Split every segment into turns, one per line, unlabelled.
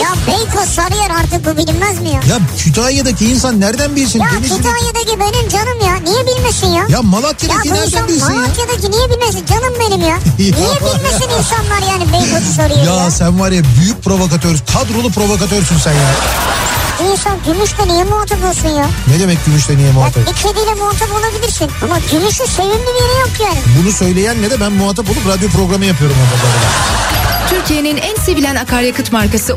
Ya Beykoz Sarıyer artık bu bilinmez mi ya?
Ya Kütahya'daki insan nereden bilsin?
Ya
Denizli-
Kütahya'daki benim canım ya. Niye bilmesin ya?
Ya
Ya
Malatya'daki
bu
nereden
insan
bilsin ya?
Malatya'daki niye bilmesin? Canım benim ya. Niye bilmesin insanlar yani Beykoz'u soruyor ya?
Ya sen var ya büyük provokatör, kadrolu provokatörsün sen ya.
İnsan gümüşle niye muhatap olsun ya?
Ne demek gümüşle niye
Ya
muhatap?
bir kediyle muhatap olabilirsin. Ama gümüşün sevimli bir yeri yok yani.
Bunu söyleyen ne de ben muhatap olup radyo programı yapıyorum.
Türkiye'nin en sevilen akaryakıt markası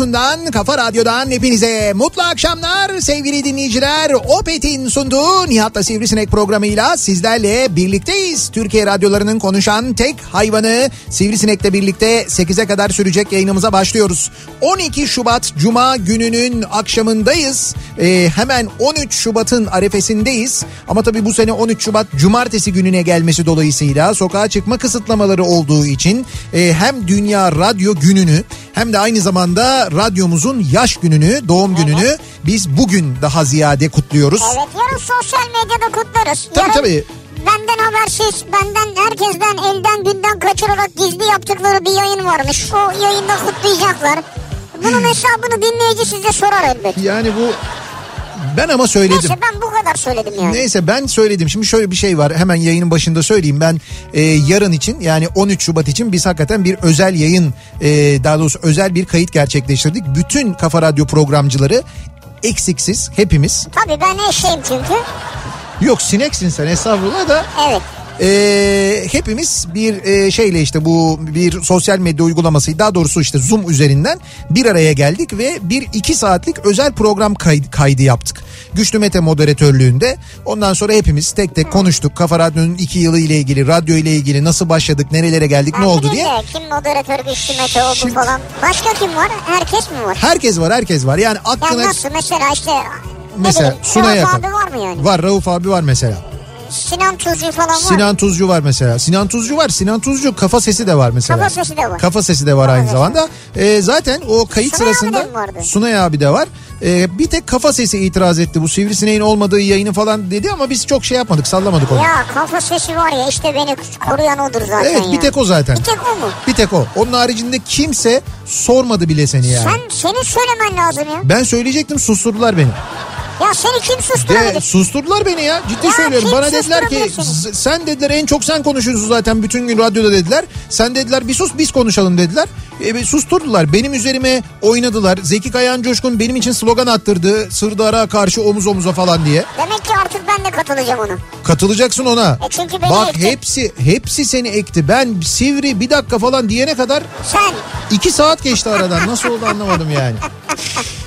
radyosundan, kafa radyodan hepinize mutlu akşamlar sevgili dinleyiciler. Opet'in sunduğu Nihat'la Sivrisinek programıyla sizlerle birlikteyiz. Türkiye radyolarının konuşan tek hayvanı Sivrisinek'le birlikte 8'e kadar sürecek yayınımıza başlıyoruz. 12 Şubat Cuma gününün akşamındayız. Ee, hemen 13 Şubat'ın arefesindeyiz. Ama tabii bu sene 13 Şubat Cumartesi gününe gelmesi dolayısıyla sokağa çıkma kısıtlamaları olduğu için e, hem Dünya Radyo Günü'nü hem de aynı zamanda radyomuzun yaş gününü, doğum gününü biz bugün daha ziyade kutluyoruz.
Evet yarın sosyal medyada kutlarız.
Tabii,
yarın
tabii.
Benden habersiz, benden herkesten elden günden kaçırarak gizli yaptıkları bir yayın varmış. O yayında kutlayacaklar. Bunun hesabını dinleyici size sorar elbet.
Yani bu ben ama söyledim.
Neyse ben bu kadar söyledim yani.
Neyse ben söyledim. Şimdi şöyle bir şey var. Hemen yayının başında söyleyeyim. Ben e, yarın için yani 13 Şubat için biz hakikaten bir özel yayın e, daha doğrusu özel bir kayıt gerçekleştirdik. Bütün Kafa Radyo programcıları eksiksiz hepimiz.
Tabii ben eşeğim çünkü.
Yok sineksin sen estağfurullah da
Evet.
Ee, hepimiz bir e, şeyle işte bu bir sosyal medya uygulaması daha doğrusu işte Zoom üzerinden bir araya geldik ve bir iki saatlik özel program kaydı, kaydı yaptık. Güçlü Mete moderatörlüğünde ondan sonra hepimiz tek tek konuştuk. Kafa Radyo'nun iki yılı ile ilgili, radyo ile ilgili nasıl başladık, nerelere geldik, ne
Ben
oldu
bileyim
diye.
kim moderatör güçlü Mete oldu
Şimdi-
falan. Başka kim var? Herkes mi var?
Herkes var, herkes var. Yani
Ya
aklına
nasıl mesela işte
mesela
ne
Sunay
abi var mı yani?
Var, Rauf abi var mesela.
Sinan Tuzcu falan var?
Sinan Tuzcu var mesela. Sinan Tuzcu var. Sinan Tuzcu kafa sesi de var mesela.
Kafa sesi de var.
Kafa sesi de var aynı
sesi.
zamanda. Ee, zaten o kayıt
Sunay abi
sırasında
vardı?
Sunay abi de var. Ee, bir tek kafa sesi itiraz etti. Bu sivrisineğin olmadığı yayını falan dedi ama biz çok şey yapmadık sallamadık onu.
Ya kafa sesi var ya işte beni koruyan odur zaten
evet
ya.
bir tek o zaten.
Bir tek o mu?
Bir tek o. Onun haricinde kimse sormadı bile seni yani.
Sen senin söylemen lazım ya.
Ben söyleyecektim susturdular beni.
Ya seni kim
De,
susturabilir?
susturdular beni ya ciddi
Ya
söylüyorum. Bana dediler ki
susturabilir seni?
"Z- sen dediler en çok sen konuşuyorsun zaten bütün gün radyoda dediler. Sen dediler bir sus biz konuşalım dediler. E, susturdular benim üzerime oynadılar. Zeki Kayan Coşkun benim için slogan attırdı. Sırdar'a karşı omuz omuza falan diye.
Demek ki artık ben de katılacağım ona.
Katılacaksın ona.
E çünkü beni
Bak
ekti.
hepsi hepsi seni ekti. Ben sivri bir dakika falan diyene kadar
Sen
iki saat geçti aradan. Nasıl oldu anlamadım yani.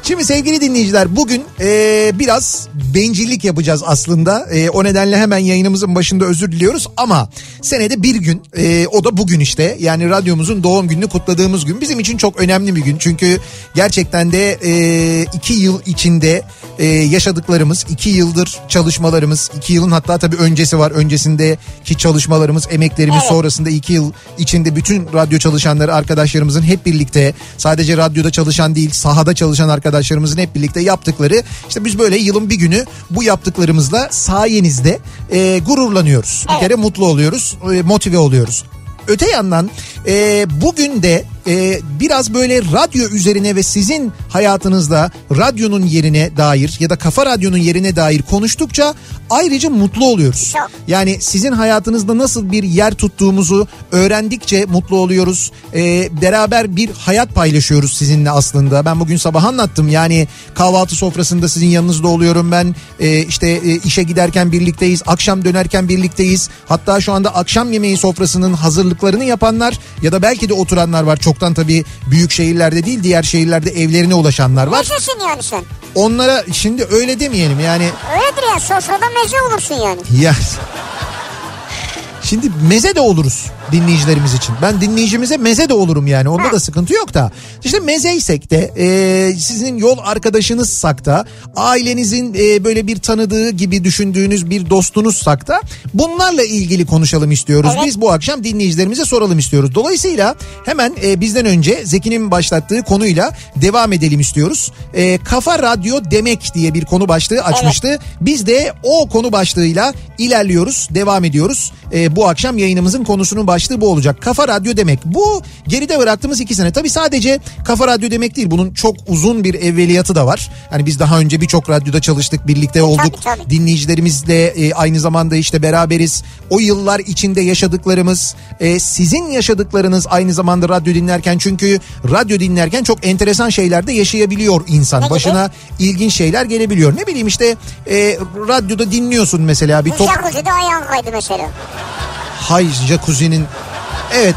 Şimdi sevgili dinleyiciler bugün e, biraz bencillik yapacağız aslında. E, o nedenle hemen yayınımızın başında özür diliyoruz ama senede bir gün e, o da bugün işte yani radyomuzun doğum gününü kutladığımız gün bizim için çok önemli bir gün. Çünkü gerçekten de e, iki yıl içinde e, yaşadıklarımız, iki yıldır çalışmalarımız, iki yılın hatta tabii öncesi var. Öncesindeki çalışmalarımız, emeklerimiz
Evet.
sonrasında iki yıl içinde bütün radyo çalışanları arkadaşlarımızın hep birlikte sadece radyoda çalışan değil sahada çalışan arkadaşlarımızın hep birlikte yaptıkları işte biz böyle yılın bir günü bu yaptıklarımızla sayenizde e, gururlanıyoruz. Bir
Evet.
kere mutlu oluyoruz, e, motive oluyoruz. Öte yandan e, bugün de e, biraz böyle radyo üzerine ve sizin hayatınızda radyonun yerine dair ya da kafa radyonun yerine dair konuştukça ayrıca mutlu oluyoruz.
Çok.
Yani sizin hayatınızda nasıl bir yer tuttuğumuzu öğrendikçe mutlu oluyoruz. E, beraber bir hayat paylaşıyoruz sizinle aslında. Ben bugün sabah anlattım yani kahvaltı sofrasında sizin yanınızda oluyorum ben. E, işte e, işe giderken birlikteyiz, akşam dönerken birlikteyiz. Hatta şu anda akşam yemeği sofrasının hazırlıklarını yapanlar ya da belki de oturanlar var. Çoktan tabii büyük şehirlerde değil diğer şehirlerde evlerine ulaşanlar var.
Mezesin yani sen.
Onlara şimdi öyle demeyelim yani
Öyledir ya sofrada meze olursun yani.
ya Şimdi meze de oluruz dinleyicilerimiz için. Ben dinleyicimize meze de olurum yani. Onda da sıkıntı yok da. İşte mezeysek de e, sizin yol arkadaşınızsak da ailenizin e, böyle bir tanıdığı gibi düşündüğünüz bir dostunuzsak da bunlarla ilgili konuşalım istiyoruz.
Evet.
Biz bu akşam dinleyicilerimize soralım istiyoruz. Dolayısıyla hemen e, bizden önce Zeki'nin başlattığı konuyla devam edelim istiyoruz. E, Kafa Radyo demek diye bir konu başlığı açmıştı. Biz de o konu başlığıyla ilerliyoruz, devam ediyoruz. E, bu akşam yayınımızın konusunun başlığı bu olacak. Kafa Radyo demek. Bu geride bıraktığımız iki sene. Tabii sadece Kafa Radyo demek değil. Bunun çok uzun bir evveliyatı da var. Hani biz daha önce birçok radyoda çalıştık, birlikte olduk.
tabii.
Dinleyicilerimizle e, aynı zamanda işte beraberiz. O yıllar içinde yaşadıklarımız, e, sizin yaşadıklarınız aynı zamanda radyo dinlerken çünkü radyo dinlerken çok enteresan şeyler de yaşayabiliyor insan.
Ne gibi?
Başına ilginç şeyler gelebiliyor. Ne bileyim işte e, radyoda dinliyorsun mesela bir top
jacuzzi'de ayağın kaydı mesela.
Hay jacuzzi'nin evet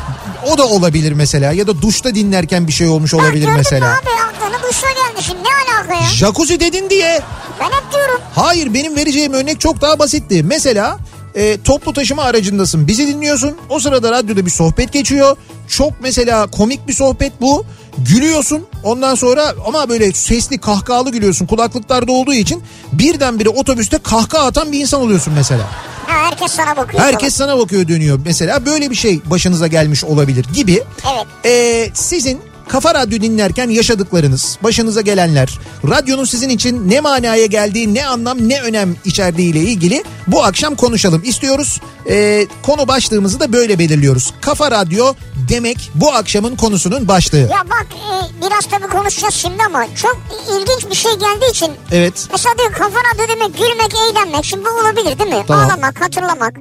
o da olabilir mesela ya da duşta dinlerken bir şey olmuş olabilir
mü
mesela.
abi aklına duşla geldi şimdi ne alaka ya?
Jacuzzi dedin diye
Ben hep diyorum.
Hayır benim vereceğim örnek çok daha basitti. Mesela e, toplu taşıma aracındasın bizi dinliyorsun. O sırada radyoda bir sohbet geçiyor. Çok mesela komik bir sohbet bu. Gülüyorsun ondan sonra ama böyle sesli kahkahalı gülüyorsun kulaklıklarda olduğu için birdenbire otobüste kahkaha atan bir insan oluyorsun mesela.
Ha, herkes sana bakıyor.
Herkes sana bakıyor dönüyor mesela böyle bir şey başınıza gelmiş olabilir gibi.
Evet.
Ee, sizin Kafa Radyo dinlerken yaşadıklarınız, başınıza gelenler, radyonun sizin için ne manaya geldiği, ne anlam, ne önem içerdiği ile ilgili bu akşam konuşalım istiyoruz. Ee, konu başlığımızı da böyle belirliyoruz. Kafa Radyo demek bu akşamın konusunun başlığı.
Ya bak e, biraz tabii konuşacağız şimdi ama çok ilginç bir şey geldiği için
Evet.
Mesela diyor kafa radyo demek gülmek, eğlenmek. Şimdi bu olabilir değil mi?
Tamam.
Ağlamak, hatırlamak,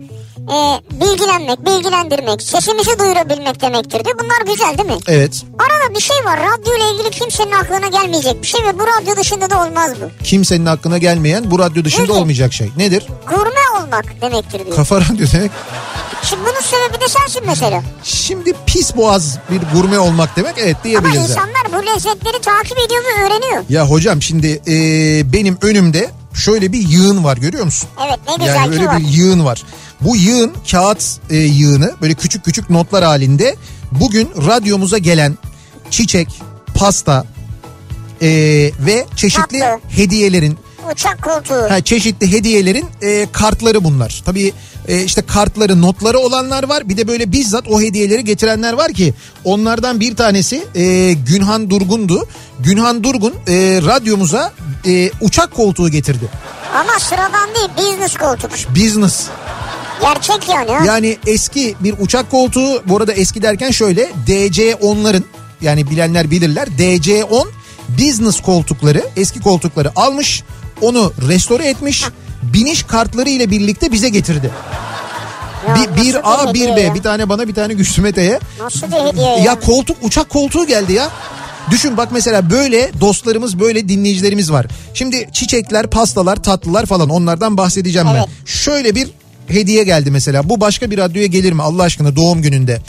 e, bilgilenmek, bilgilendirmek, sesimizi duyurabilmek demektir diyor. Bunlar güzel değil mi?
Evet.
Arada bir şey var. Radyo ile ilgili kimsenin aklına gelmeyecek bir şey ve bu radyo dışında da olmaz bu.
Kimsenin aklına gelmeyen bu radyo dışında
Nedir?
olmayacak şey. Nedir?
Gurme olmak demektir diyor.
Kafa Radyo demek.
Şimdi bunun sebebi de sensin mesela.
Şimdi pis boğaz bir gurme olmak demek evet
Ama
diyebiliriz. yani.
insanlar bu lezzetleri takip ediyor ve öğreniyor.
Ya hocam şimdi e, benim önümde şöyle bir yığın var görüyor musun?
Evet ne güzel
Yani
ki
böyle
var.
bir yığın var. Bu yığın kağıt e, yığını böyle küçük küçük notlar halinde bugün radyomuza gelen çiçek, pasta e, ve çeşitli
Tatlı.
hediyelerin
Uçak koltuğu.
ha, çeşitli hediyelerin e, kartları bunlar. Tabii e, işte kartları notları olanlar var bir de böyle bizzat o hediyeleri getirenler var ki onlardan bir tanesi e, Günhan Durgun'du. Günhan Durgun e, radyomuza e, uçak koltuğu getirdi.
Ama sıradan değil business koltuk.
Business.
Gerçek yani. ha.
Yani eski bir uçak koltuğu bu arada eski derken şöyle DC-10'ların yani bilenler bilirler DC-10 business koltukları eski koltukları almış onu restore etmiş biniş kartları ile birlikte bize getirdi.
Ya
Bir, bir A bir B
ya?
bir tane bana bir tane Güçlü Mete'ye.
Nasıl bir hediye ya?
Ya koltuk uçak koltuğu geldi ya. Düşün bak mesela böyle dostlarımız böyle dinleyicilerimiz var. Şimdi çiçekler, pastalar, tatlılar falan onlardan bahsedeceğim
Evet.
ben. Şöyle bir hediye geldi mesela. Bu başka bir radyoya gelir mi Allah aşkına doğum gününde?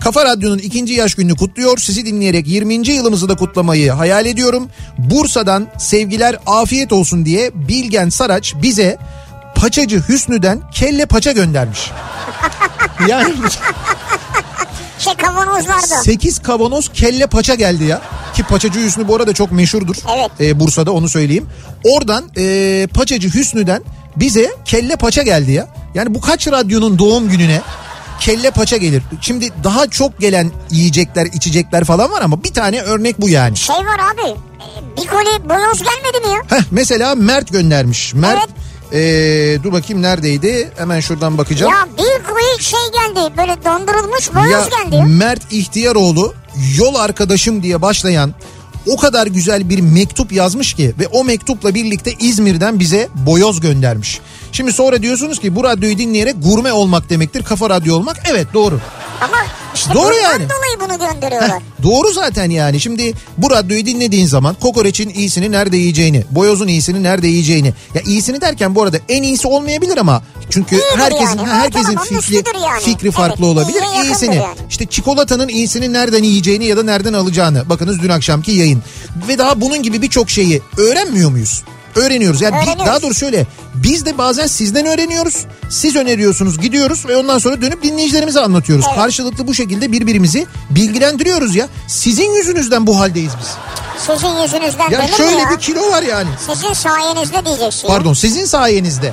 Kafa Radyo'nun ikinci yaş gününü kutluyor. Sizi dinleyerek 20. yılımızı da kutlamayı hayal ediyorum. Bursa'dan sevgiler afiyet olsun diye Bilgen Saraç bize paçacı Hüsnü'den kelle paça göndermiş. yani
Şey kavanozlarda.
8 kavanoz kelle paça geldi ya. Ki paçacı Hüsnü bu arada çok meşhurdur.
Evet.
Ee, Bursa'da onu söyleyeyim. Oradan e, paçacı Hüsnü'den bize kelle paça geldi ya. Yani bu kaç radyonun doğum gününe kelle paça gelir. Şimdi daha çok gelen yiyecekler, içecekler falan var ama bir tane örnek bu yani.
Şey var abi. Bir koli boyoz gelmedi mi ya?
Heh, mesela Mert göndermiş. Mert
Evet.
e, dur bakayım neredeydi? Hemen şuradan bakacağım.
Ya bir koli şey geldi. Böyle dondurulmuş boyoz geldi ya.
Mert İhtiyaroğlu yol arkadaşım diye başlayan o kadar güzel bir mektup yazmış ki ve o mektupla birlikte İzmir'den bize boyoz göndermiş. Şimdi sonra diyorsunuz ki bu radyoyu dinleyerek gurme olmak demektir, kafa radyo olmak. Evet doğru.
Ama işte
Doğru yani.
dolayı bunu gönderiyorlar.
Heh, doğru zaten yani. Şimdi bu radyoyu dinlediğin zaman kokoreçin iyisini nerede yiyeceğini, boyozun iyisini nerede yiyeceğini. Ya iyisini derken bu arada en iyisi olmayabilir ama çünkü
İyidir
herkesin
yani.
herkesin
Ortalamanın
fikri
yani.
fikri farklı
Evet,
olabilir.
iyiye
İyisini.
yani.
İşte çikolatanın iyisini nereden yiyeceğini ya da nereden alacağını. Bakınız dün akşamki yayın. Ve daha bunun gibi birçok şeyi öğrenmiyor muyuz? Öğreniyoruz. Yani
Öğreniyoruz.
daha doğrusu şöyle. Biz de bazen sizden öğreniyoruz. Siz öneriyorsunuz, gidiyoruz ve ondan sonra dönüp dinleyicilerimize anlatıyoruz.
Evet.
Karşılıklı bu şekilde birbirimizi bilgilendiriyoruz ya. Sizin yüzünüzden bu haldeyiz biz.
Sizin yüzünüzden
Ya şöyle
ya?
bir kilo var yani.
Sizin sayenizde diyeceksin.
Pardon sizin sayenizde.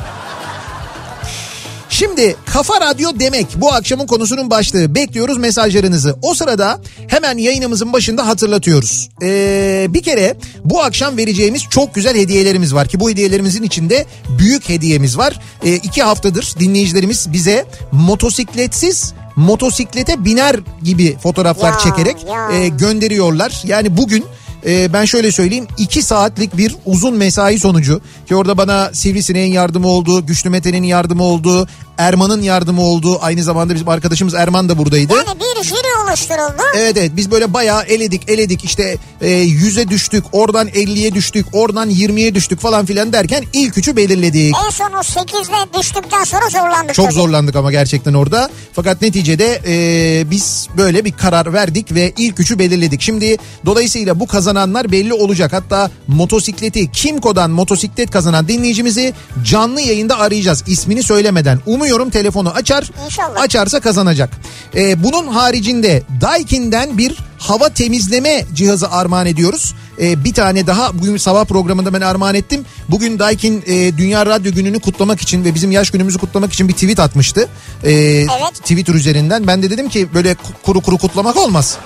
Şimdi Kafa Radyo demek bu akşamın konusunun başlığı. Bekliyoruz mesajlarınızı. O sırada hemen yayınımızın başında hatırlatıyoruz. Ee, bir kere bu akşam vereceğimiz çok güzel hediyelerimiz var ki bu hediyelerimizin içinde büyük hediyemiz var. Ee, iki haftadır dinleyicilerimiz bize motosikletsiz motosiklete biner gibi fotoğraflar
Ya,
çekerek
ya.
e, gönderiyorlar. Yani bugün e, ben şöyle söyleyeyim 2 saatlik bir uzun mesai sonucu ki orada bana Sivrisineğin yardımı oldu, Güçlü Mete'nin yardımı oldu, Erman'ın yardımı oldu. Aynı zamanda bizim arkadaşımız Erman da buradaydı.
Yani bir jüri oluşturuldu.
Evet evet biz böyle bayağı eledik eledik işte e, 100'e düştük oradan 50'ye düştük oradan 20'ye düştük falan filan derken ilk üçü belirledik.
En son o 8'de düştükten sonra zorlandık.
Çok
tabii.
zorlandık ama gerçekten orada. Fakat neticede e, biz böyle bir karar verdik ve ilk üçü belirledik. Şimdi dolayısıyla bu kazananlar belli olacak. Hatta motosikleti Kimco'dan motosiklet kazanan dinleyicimizi canlı yayında arayacağız. İsmini söylemeden. Umuyorum telefonu açar.
İnşallah.
Açarsa kazanacak. E, bunun haricinde Daikin'den bir hava temizleme cihazı armağan ediyoruz. E, bir tane daha bugün sabah programında ben armağan ettim. Bugün Daikin e, Dünya Radyo Günü'nü kutlamak için ve bizim yaş günümüzü kutlamak için bir tweet atmıştı. E, Twitter üzerinden. Ben de dedim ki böyle kuru kuru kutlamak olmaz.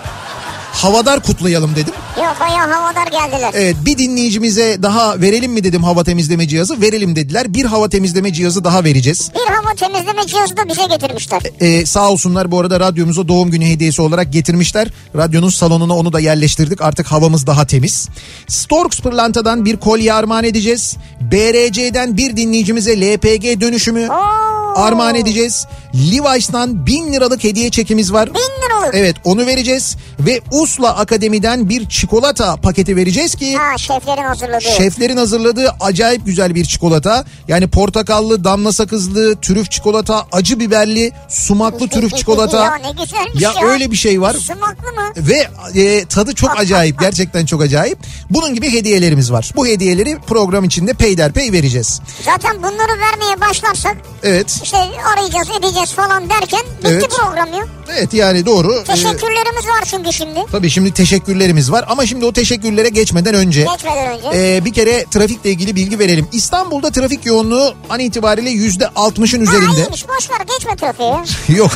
Havadar kutlayalım dedim.
Yok bayağı havadar geldiler.
Evet bir dinleyicimize daha verelim mi dedim hava temizleme cihazı. Verelim dediler. Bir hava temizleme cihazı daha vereceğiz.
Bir hava temizleme cihazı da bize getirmişler.
Ee, sağ olsunlar bu arada radyomuza doğum günü hediyesi olarak getirmişler. Radyonun salonuna onu da yerleştirdik. Artık havamız daha temiz. Storks Pırlanta'dan bir kolye armağan edeceğiz. BRC'den bir dinleyicimize LPG dönüşümü
Oo.
armağan edeceğiz. Levi's'tan bin liralık hediye çekimiz var.
Bin liralık.
Evet onu vereceğiz. Ve Usla Akademi'den bir çikolata paketi vereceğiz ki...
Ha şeflerin hazırladığı.
Şeflerin hazırladığı acayip güzel bir çikolata. Yani portakallı, damla sakızlı, trüf çikolata, acı biberli, sumaklı trüf çikolata.
ya ne güzelmiş
Ya
ya.
öyle bir şey var.
Sumaklı mı?
Ve e, tadı çok acayip. Gerçekten çok acayip. Bunun gibi hediyelerimiz var. Bu hediyeleri program içinde peyderpey vereceğiz.
Zaten bunları vermeye başlarsak
Evet.
işte arayacağız edeceğiz falan derken bitti
Evet.
program ya.
Evet yani doğru. Ee,
Teşekkürlerimiz var çünkü şimdi.
tabii şimdi teşekkürlerimiz var ama şimdi o teşekkürlere geçmeden önce
Geçmeden önce.
e, bir kere trafikle ilgili bilgi verelim. İstanbul'da trafik yoğunluğu an itibariyle yüzde 60'ın
ha
üzerinde.
iyiymiş boş ver geçme trafiği.
Yok.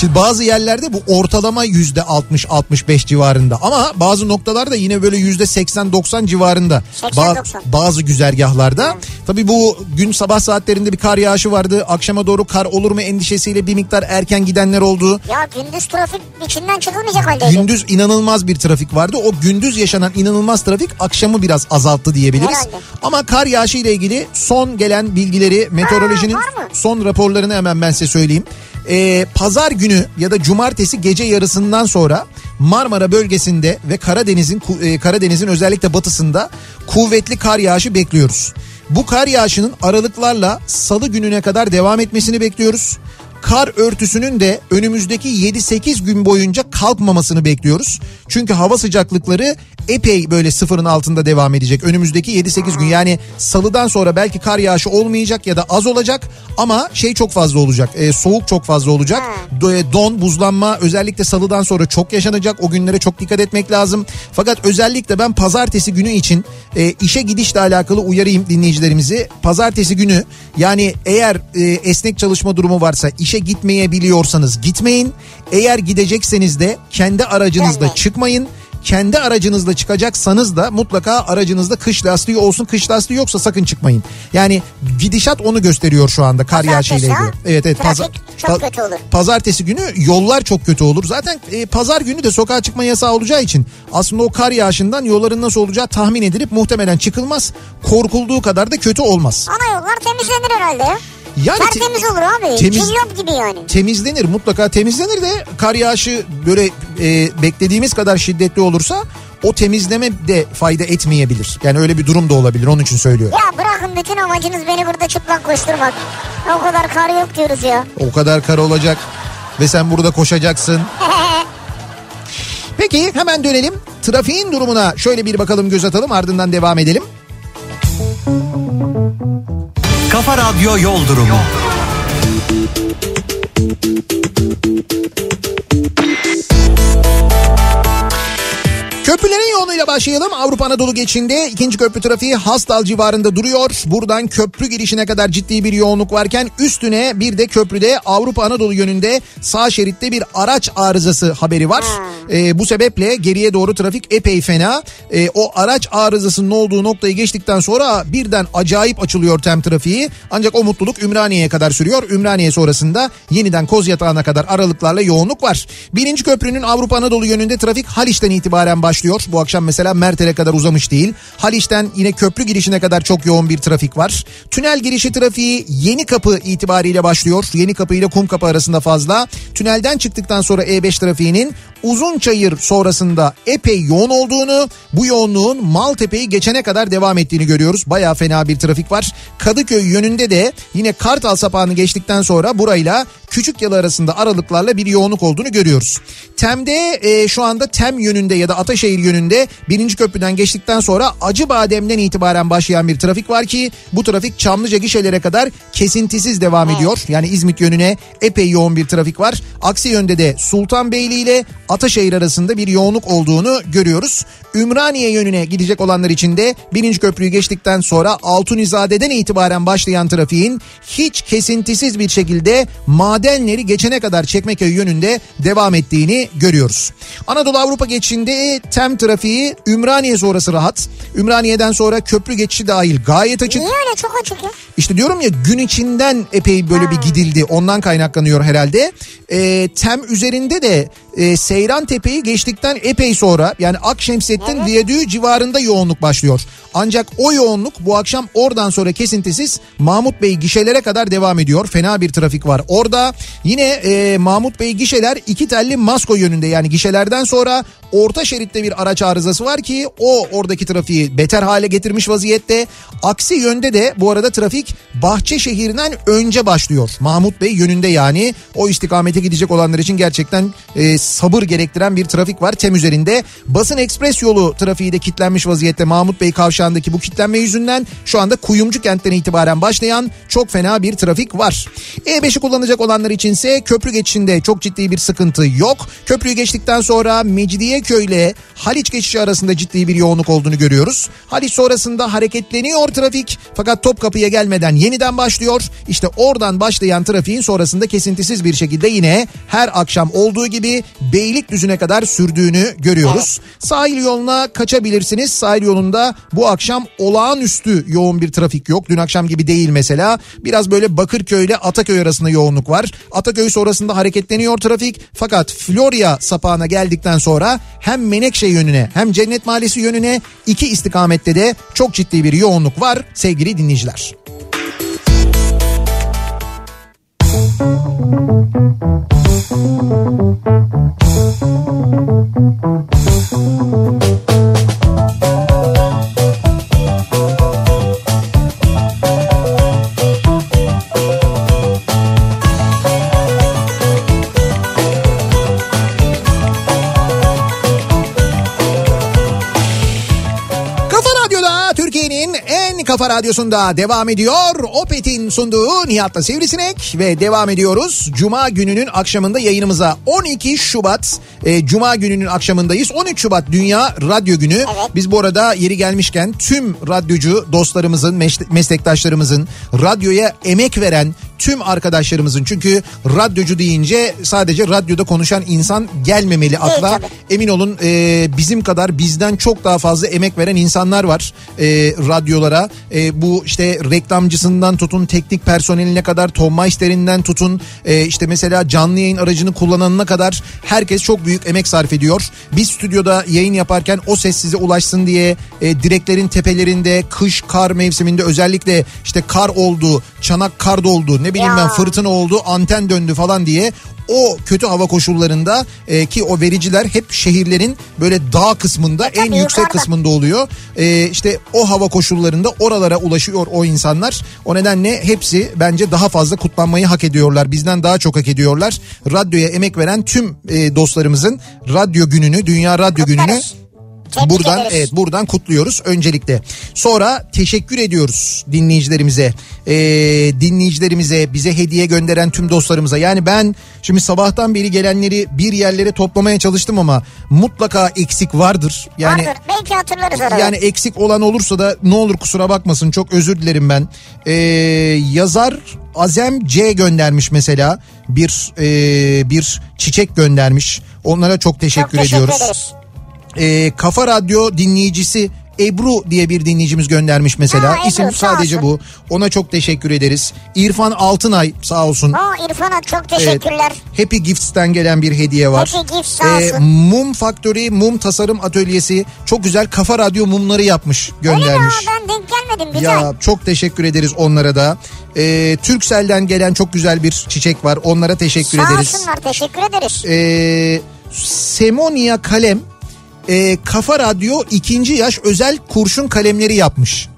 Şimdi bazı yerlerde bu ortalama yüzde 60-65 civarında ama bazı noktalarda yine böyle yüzde 80-90 civarında.
80-90.
bazı güzergahlarda. Tabii bu gün sabah saatlerinde bir kar yağışı vardı. Akşama doğru kar olur mu endişesiyle bir miktar erken gidenler oldu.
Ya gündüz trafik içinden çıkılmayacak haldeydi.
Gündüz inanılmaz bir trafik vardı. O gündüz yaşanan inanılmaz trafik akşamı biraz azalttı diyebiliriz.
Herhalde.
Ama kar yağışı ile ilgili son gelen bilgileri meteorolojinin
Aa,
son raporlarını hemen ben size söyleyeyim. Ee, Pazar günü ya da cumartesi gece yarısından sonra Marmara bölgesinde ve Karadeniz'in e, Karadeniz'in özellikle batısında kuvvetli kar yağışı bekliyoruz. Bu kar yağışının aralıklarla salı gününe kadar devam etmesini bekliyoruz. Kar örtüsünün de önümüzdeki 7-8 gün boyunca kalkmamasını bekliyoruz. Çünkü hava sıcaklıkları epey böyle sıfırın altında devam edecek. Önümüzdeki 7-8 gün yani salıdan sonra belki kar yağışı olmayacak ya da az olacak ama şey çok fazla olacak. e, soğuk çok fazla olacak. E, Don, buzlanma özellikle salıdan sonra çok yaşanacak. O günlere çok dikkat etmek lazım. Fakat özellikle ben pazartesi günü için e, işe gidişle alakalı uyarayım dinleyicilerimizi. Pazartesi günü yani eğer e, esnek çalışma durumu varsa işe gitmeyebiliyorsanız gitmeyin. Eğer gidecekseniz de kendi aracınızla
Dönmeyin.
çıkmayın. kendi aracınızla çıkacaksanız da mutlaka aracınızda kış lastiği olsun. Kış lastiği yoksa sakın çıkmayın. Yani gidişat onu gösteriyor şu anda kar yağışıyla
ha?
ilgili. Evet evet.
Trafik çok kötü olur.
Pazartesi günü yollar çok kötü olur. Zaten e, pazar günü de sokağa çıkma yasağı olacağı için aslında o kar yağışından yolların nasıl olacağı tahmin edilip muhtemelen çıkılmaz. Korkulduğu kadar da kötü olmaz.
Ana yollar temizlenir herhalde ya.
Yani te-
Tertemiz olur abi.
temiz-
Cillop gibi yani.
temizlenir mutlaka temizlenir de kar yağışı böyle e, beklediğimiz kadar şiddetli olursa o temizleme de fayda etmeyebilir. Yani öyle bir durum da olabilir onun için söylüyorum.
Ya bırakın bütün amacınız beni burada çıplak koşturmak. O kadar kar yok diyoruz ya.
O kadar kar olacak ve sen burada koşacaksın. Peki hemen dönelim. Trafiğin durumuna şöyle bir bakalım göz atalım ardından devam edelim.
Kafa Radyo Yol Durumu.
Köprülerin yoğunluğuyla başlayalım. Avrupa Anadolu geçinde ikinci köprü trafiği Hastal civarında duruyor. Buradan köprü girişine kadar ciddi bir yoğunluk varken üstüne bir de köprüde Avrupa Anadolu yönünde sağ şeritte bir araç arızası haberi var. Ee, bu sebeple geriye doğru trafik epey fena. Ee, o araç arızasının olduğu noktayı geçtikten sonra birden acayip açılıyor tem trafiği. Ancak o mutluluk Ümraniye'ye kadar sürüyor. Ümraniye sonrasında yeniden Kozyatağı'na kadar aralıklarla yoğunluk var. Birinci köprünün Avrupa Anadolu yönünde trafik Haliç'ten itibaren başlıyor. Bu akşam mesela Mertel'e kadar uzamış değil. Haliç'ten yine köprü girişine kadar çok yoğun bir trafik var. Tünel girişi trafiği Yeni Kapı itibariyle başlıyor. Yeni Kapı ile Kum Kapı arasında fazla. Tünelden çıktıktan sonra E5 trafiğinin Uzunçayır sonrasında epey yoğun olduğunu, bu yoğunluğun Maltepe'yi geçene kadar devam ettiğini görüyoruz. Baya fena bir trafik var. Kadıköy yönünde de yine Kartal sapağını geçtikten sonra burayla Küçük Yalı arasında aralıklarla bir yoğunluk olduğunu görüyoruz. Tem'de e, şu anda Tem yönünde ya da Ataşehir yönünde birinci köprüden geçtikten sonra Acıbadem'den itibaren başlayan bir trafik var ki bu trafik Çamlıca gişelere kadar kesintisiz devam ediyor. Yani İzmit yönüne epey yoğun bir trafik var. Aksi yönde de Sultanbeyli ile Ataşehir arasında bir yoğunluk olduğunu görüyoruz. Ümraniye yönüne gidecek olanlar için de birinci köprüyü geçtikten sonra Altunizade'den itibaren başlayan trafiğin hiç kesintisiz bir şekilde madenleri geçene kadar Çekmeköy yönünde devam ettiğini görüyoruz. Anadolu Avrupa geçişinde tem trafiği Ümraniye sonrası rahat. Ümraniye'den sonra köprü geçişi dahil gayet açık.
Niye öyle çok açık ya?
İşte diyorum ya gün içinden epey böyle bir gidildi. Ondan kaynaklanıyor herhalde. Ee, tem üzerinde de e, Seyran Tepe'yi geçtikten epey sonra yani Akşemsettin
Evet.
Viyadüğü civarında yoğunluk başlıyor. Ancak o yoğunluk bu akşam oradan sonra kesintisiz Mahmut Bey gişelere kadar devam ediyor. Fena bir trafik var. Orada yine e, Mahmut Bey gişeler iki telli Masko yönünde yani gişelerden sonra orta şeritte bir araç arızası var ki o oradaki trafiği beter hale getirmiş vaziyette. Aksi yönde de bu arada trafik Bahçeşehir'den önce başlıyor. Mahmut Bey yönünde yani o istikamete gidecek olanlar için gerçekten e, sabır gerektiren bir trafik var tem üzerinde. Basın ekspres yolu trafiği de kilitlenmiş vaziyette Mahmut Bey kavşağındaki bu kilitlenme yüzünden şu anda Kuyumcu kentten itibaren başlayan çok fena bir trafik var. E5'i kullanacak olanlar içinse köprü geçişinde çok ciddi bir sıkıntı yok. Köprüyü geçtikten sonra Mecidiyeköy ile Haliç geçişi arasında ciddi bir yoğunluk olduğunu görüyoruz. Haliç sonrasında hareketleniyor trafik fakat Topkapı'ya gelmeden yeniden başlıyor. İşte oradan başlayan trafiğin sonrasında kesintisiz bir şekilde yine her akşam olduğu gibi Beylikdüzü'ne kadar sürdüğünü görüyoruz. Sahil yoluna kaçabilirsiniz. Sahil yolunda bu akşam olağanüstü yoğun bir trafik yok. Dün akşam gibi değil mesela. Biraz böyle Bakırköy ile Ataköy arasında yoğunluk var. Ataköy sonrasında hareketleniyor trafik. Fakat Florya sapağına geldikten sonra hem Menekşe yönüne hem Cennet Mahallesi yönüne iki istikamette de çok ciddi bir yoğunluk var sevgili dinleyiciler. Kafa Kafa Radyosu'nda devam ediyor. Opet'in sunduğu Nihat'la Sivrisinek ve devam ediyoruz. Cuma gününün akşamında yayınımıza 12 Şubat e, Cuma gününün akşamındayız. 13 Şubat Dünya Radyo Günü.
Evet.
Biz bu arada yeri gelmişken tüm radyocu dostlarımızın, meslektaşlarımızın, radyoya emek veren tüm arkadaşlarımızın çünkü radyocu deyince sadece radyoda konuşan insan gelmemeli akla.
tabii.
Emin olun e, bizim kadar bizden çok daha fazla emek veren insanlar var e, radyolara. E, bu işte reklamcısından tutun teknik personeline kadar Tom Meister'inden tutun e, işte mesela canlı yayın aracını kullananına kadar herkes çok büyük emek sarf ediyor. Biz stüdyoda yayın yaparken o ses size ulaşsın diye e, direklerin tepelerinde kış kar mevsiminde özellikle işte kar oldu, çanak kar doldu ne bileyim
Ya.
ben fırtına oldu, anten döndü falan diye o kötü hava koşullarında e, ki o vericiler hep şehirlerin böyle dağ kısmında en
tabii
yüksek
yukarıda.
kısmında oluyor. E, işte o hava koşullarında oralara ulaşıyor o insanlar. O nedenle hepsi bence daha fazla kutlanmayı hak ediyorlar. Bizden daha çok hak ediyorlar. Radyoya emek veren tüm e, dostlarımızın radyo gününü, Dünya Radyo Günü'nü
Kutlarız. Tebrik
buradan
ederiz.
evet buradan kutluyoruz öncelikle. Sonra teşekkür ediyoruz dinleyicilerimize. Ee, dinleyicilerimize, bize hediye gönderen tüm dostlarımıza. Yani ben şimdi sabahtan beri gelenleri bir yerlere toplamaya çalıştım ama mutlaka eksik vardır. Yani
Vardır. Belki hatırlarız arada.
yani eksik olan olursa da ne olur kusura bakmasın çok özür dilerim ben. Ee, yazar Azem C göndermiş mesela bir e, bir çiçek göndermiş. Onlara çok teşekkür,
Çok teşekkür
ediyoruz.
ederiz.
Ee, Kafa Radyo dinleyicisi Ebru diye bir dinleyicimiz göndermiş mesela.
Ha, Ebru,
İsim
sağ
sadece
olsun.
bu. Ona çok teşekkür ederiz. İrfan Altınay sağ olsun.
Aa İrfan'a çok teşekkürler.
Happy Gifts'ten gelen bir hediye var.
Happy Gifts, sağ
Ee,
olsun.
mum Factory, Mum Tasarım Atölyesi çok güzel Kafa Radyo mumları yapmış,
Öyle mi?
göndermiş.
Aa, Ben denk gelmedim. Güzel.
Ya çok teşekkür ederiz onlara da. Ee, Turkcell'den gelen çok güzel bir çiçek var. Onlara teşekkür
Sağ
ederiz.
olsunlar. Teşekkür ederiz.
Ee, Semonia Kalem e, Kafa Radyo ikinci yaş özel kurşun kalemleri yapmış.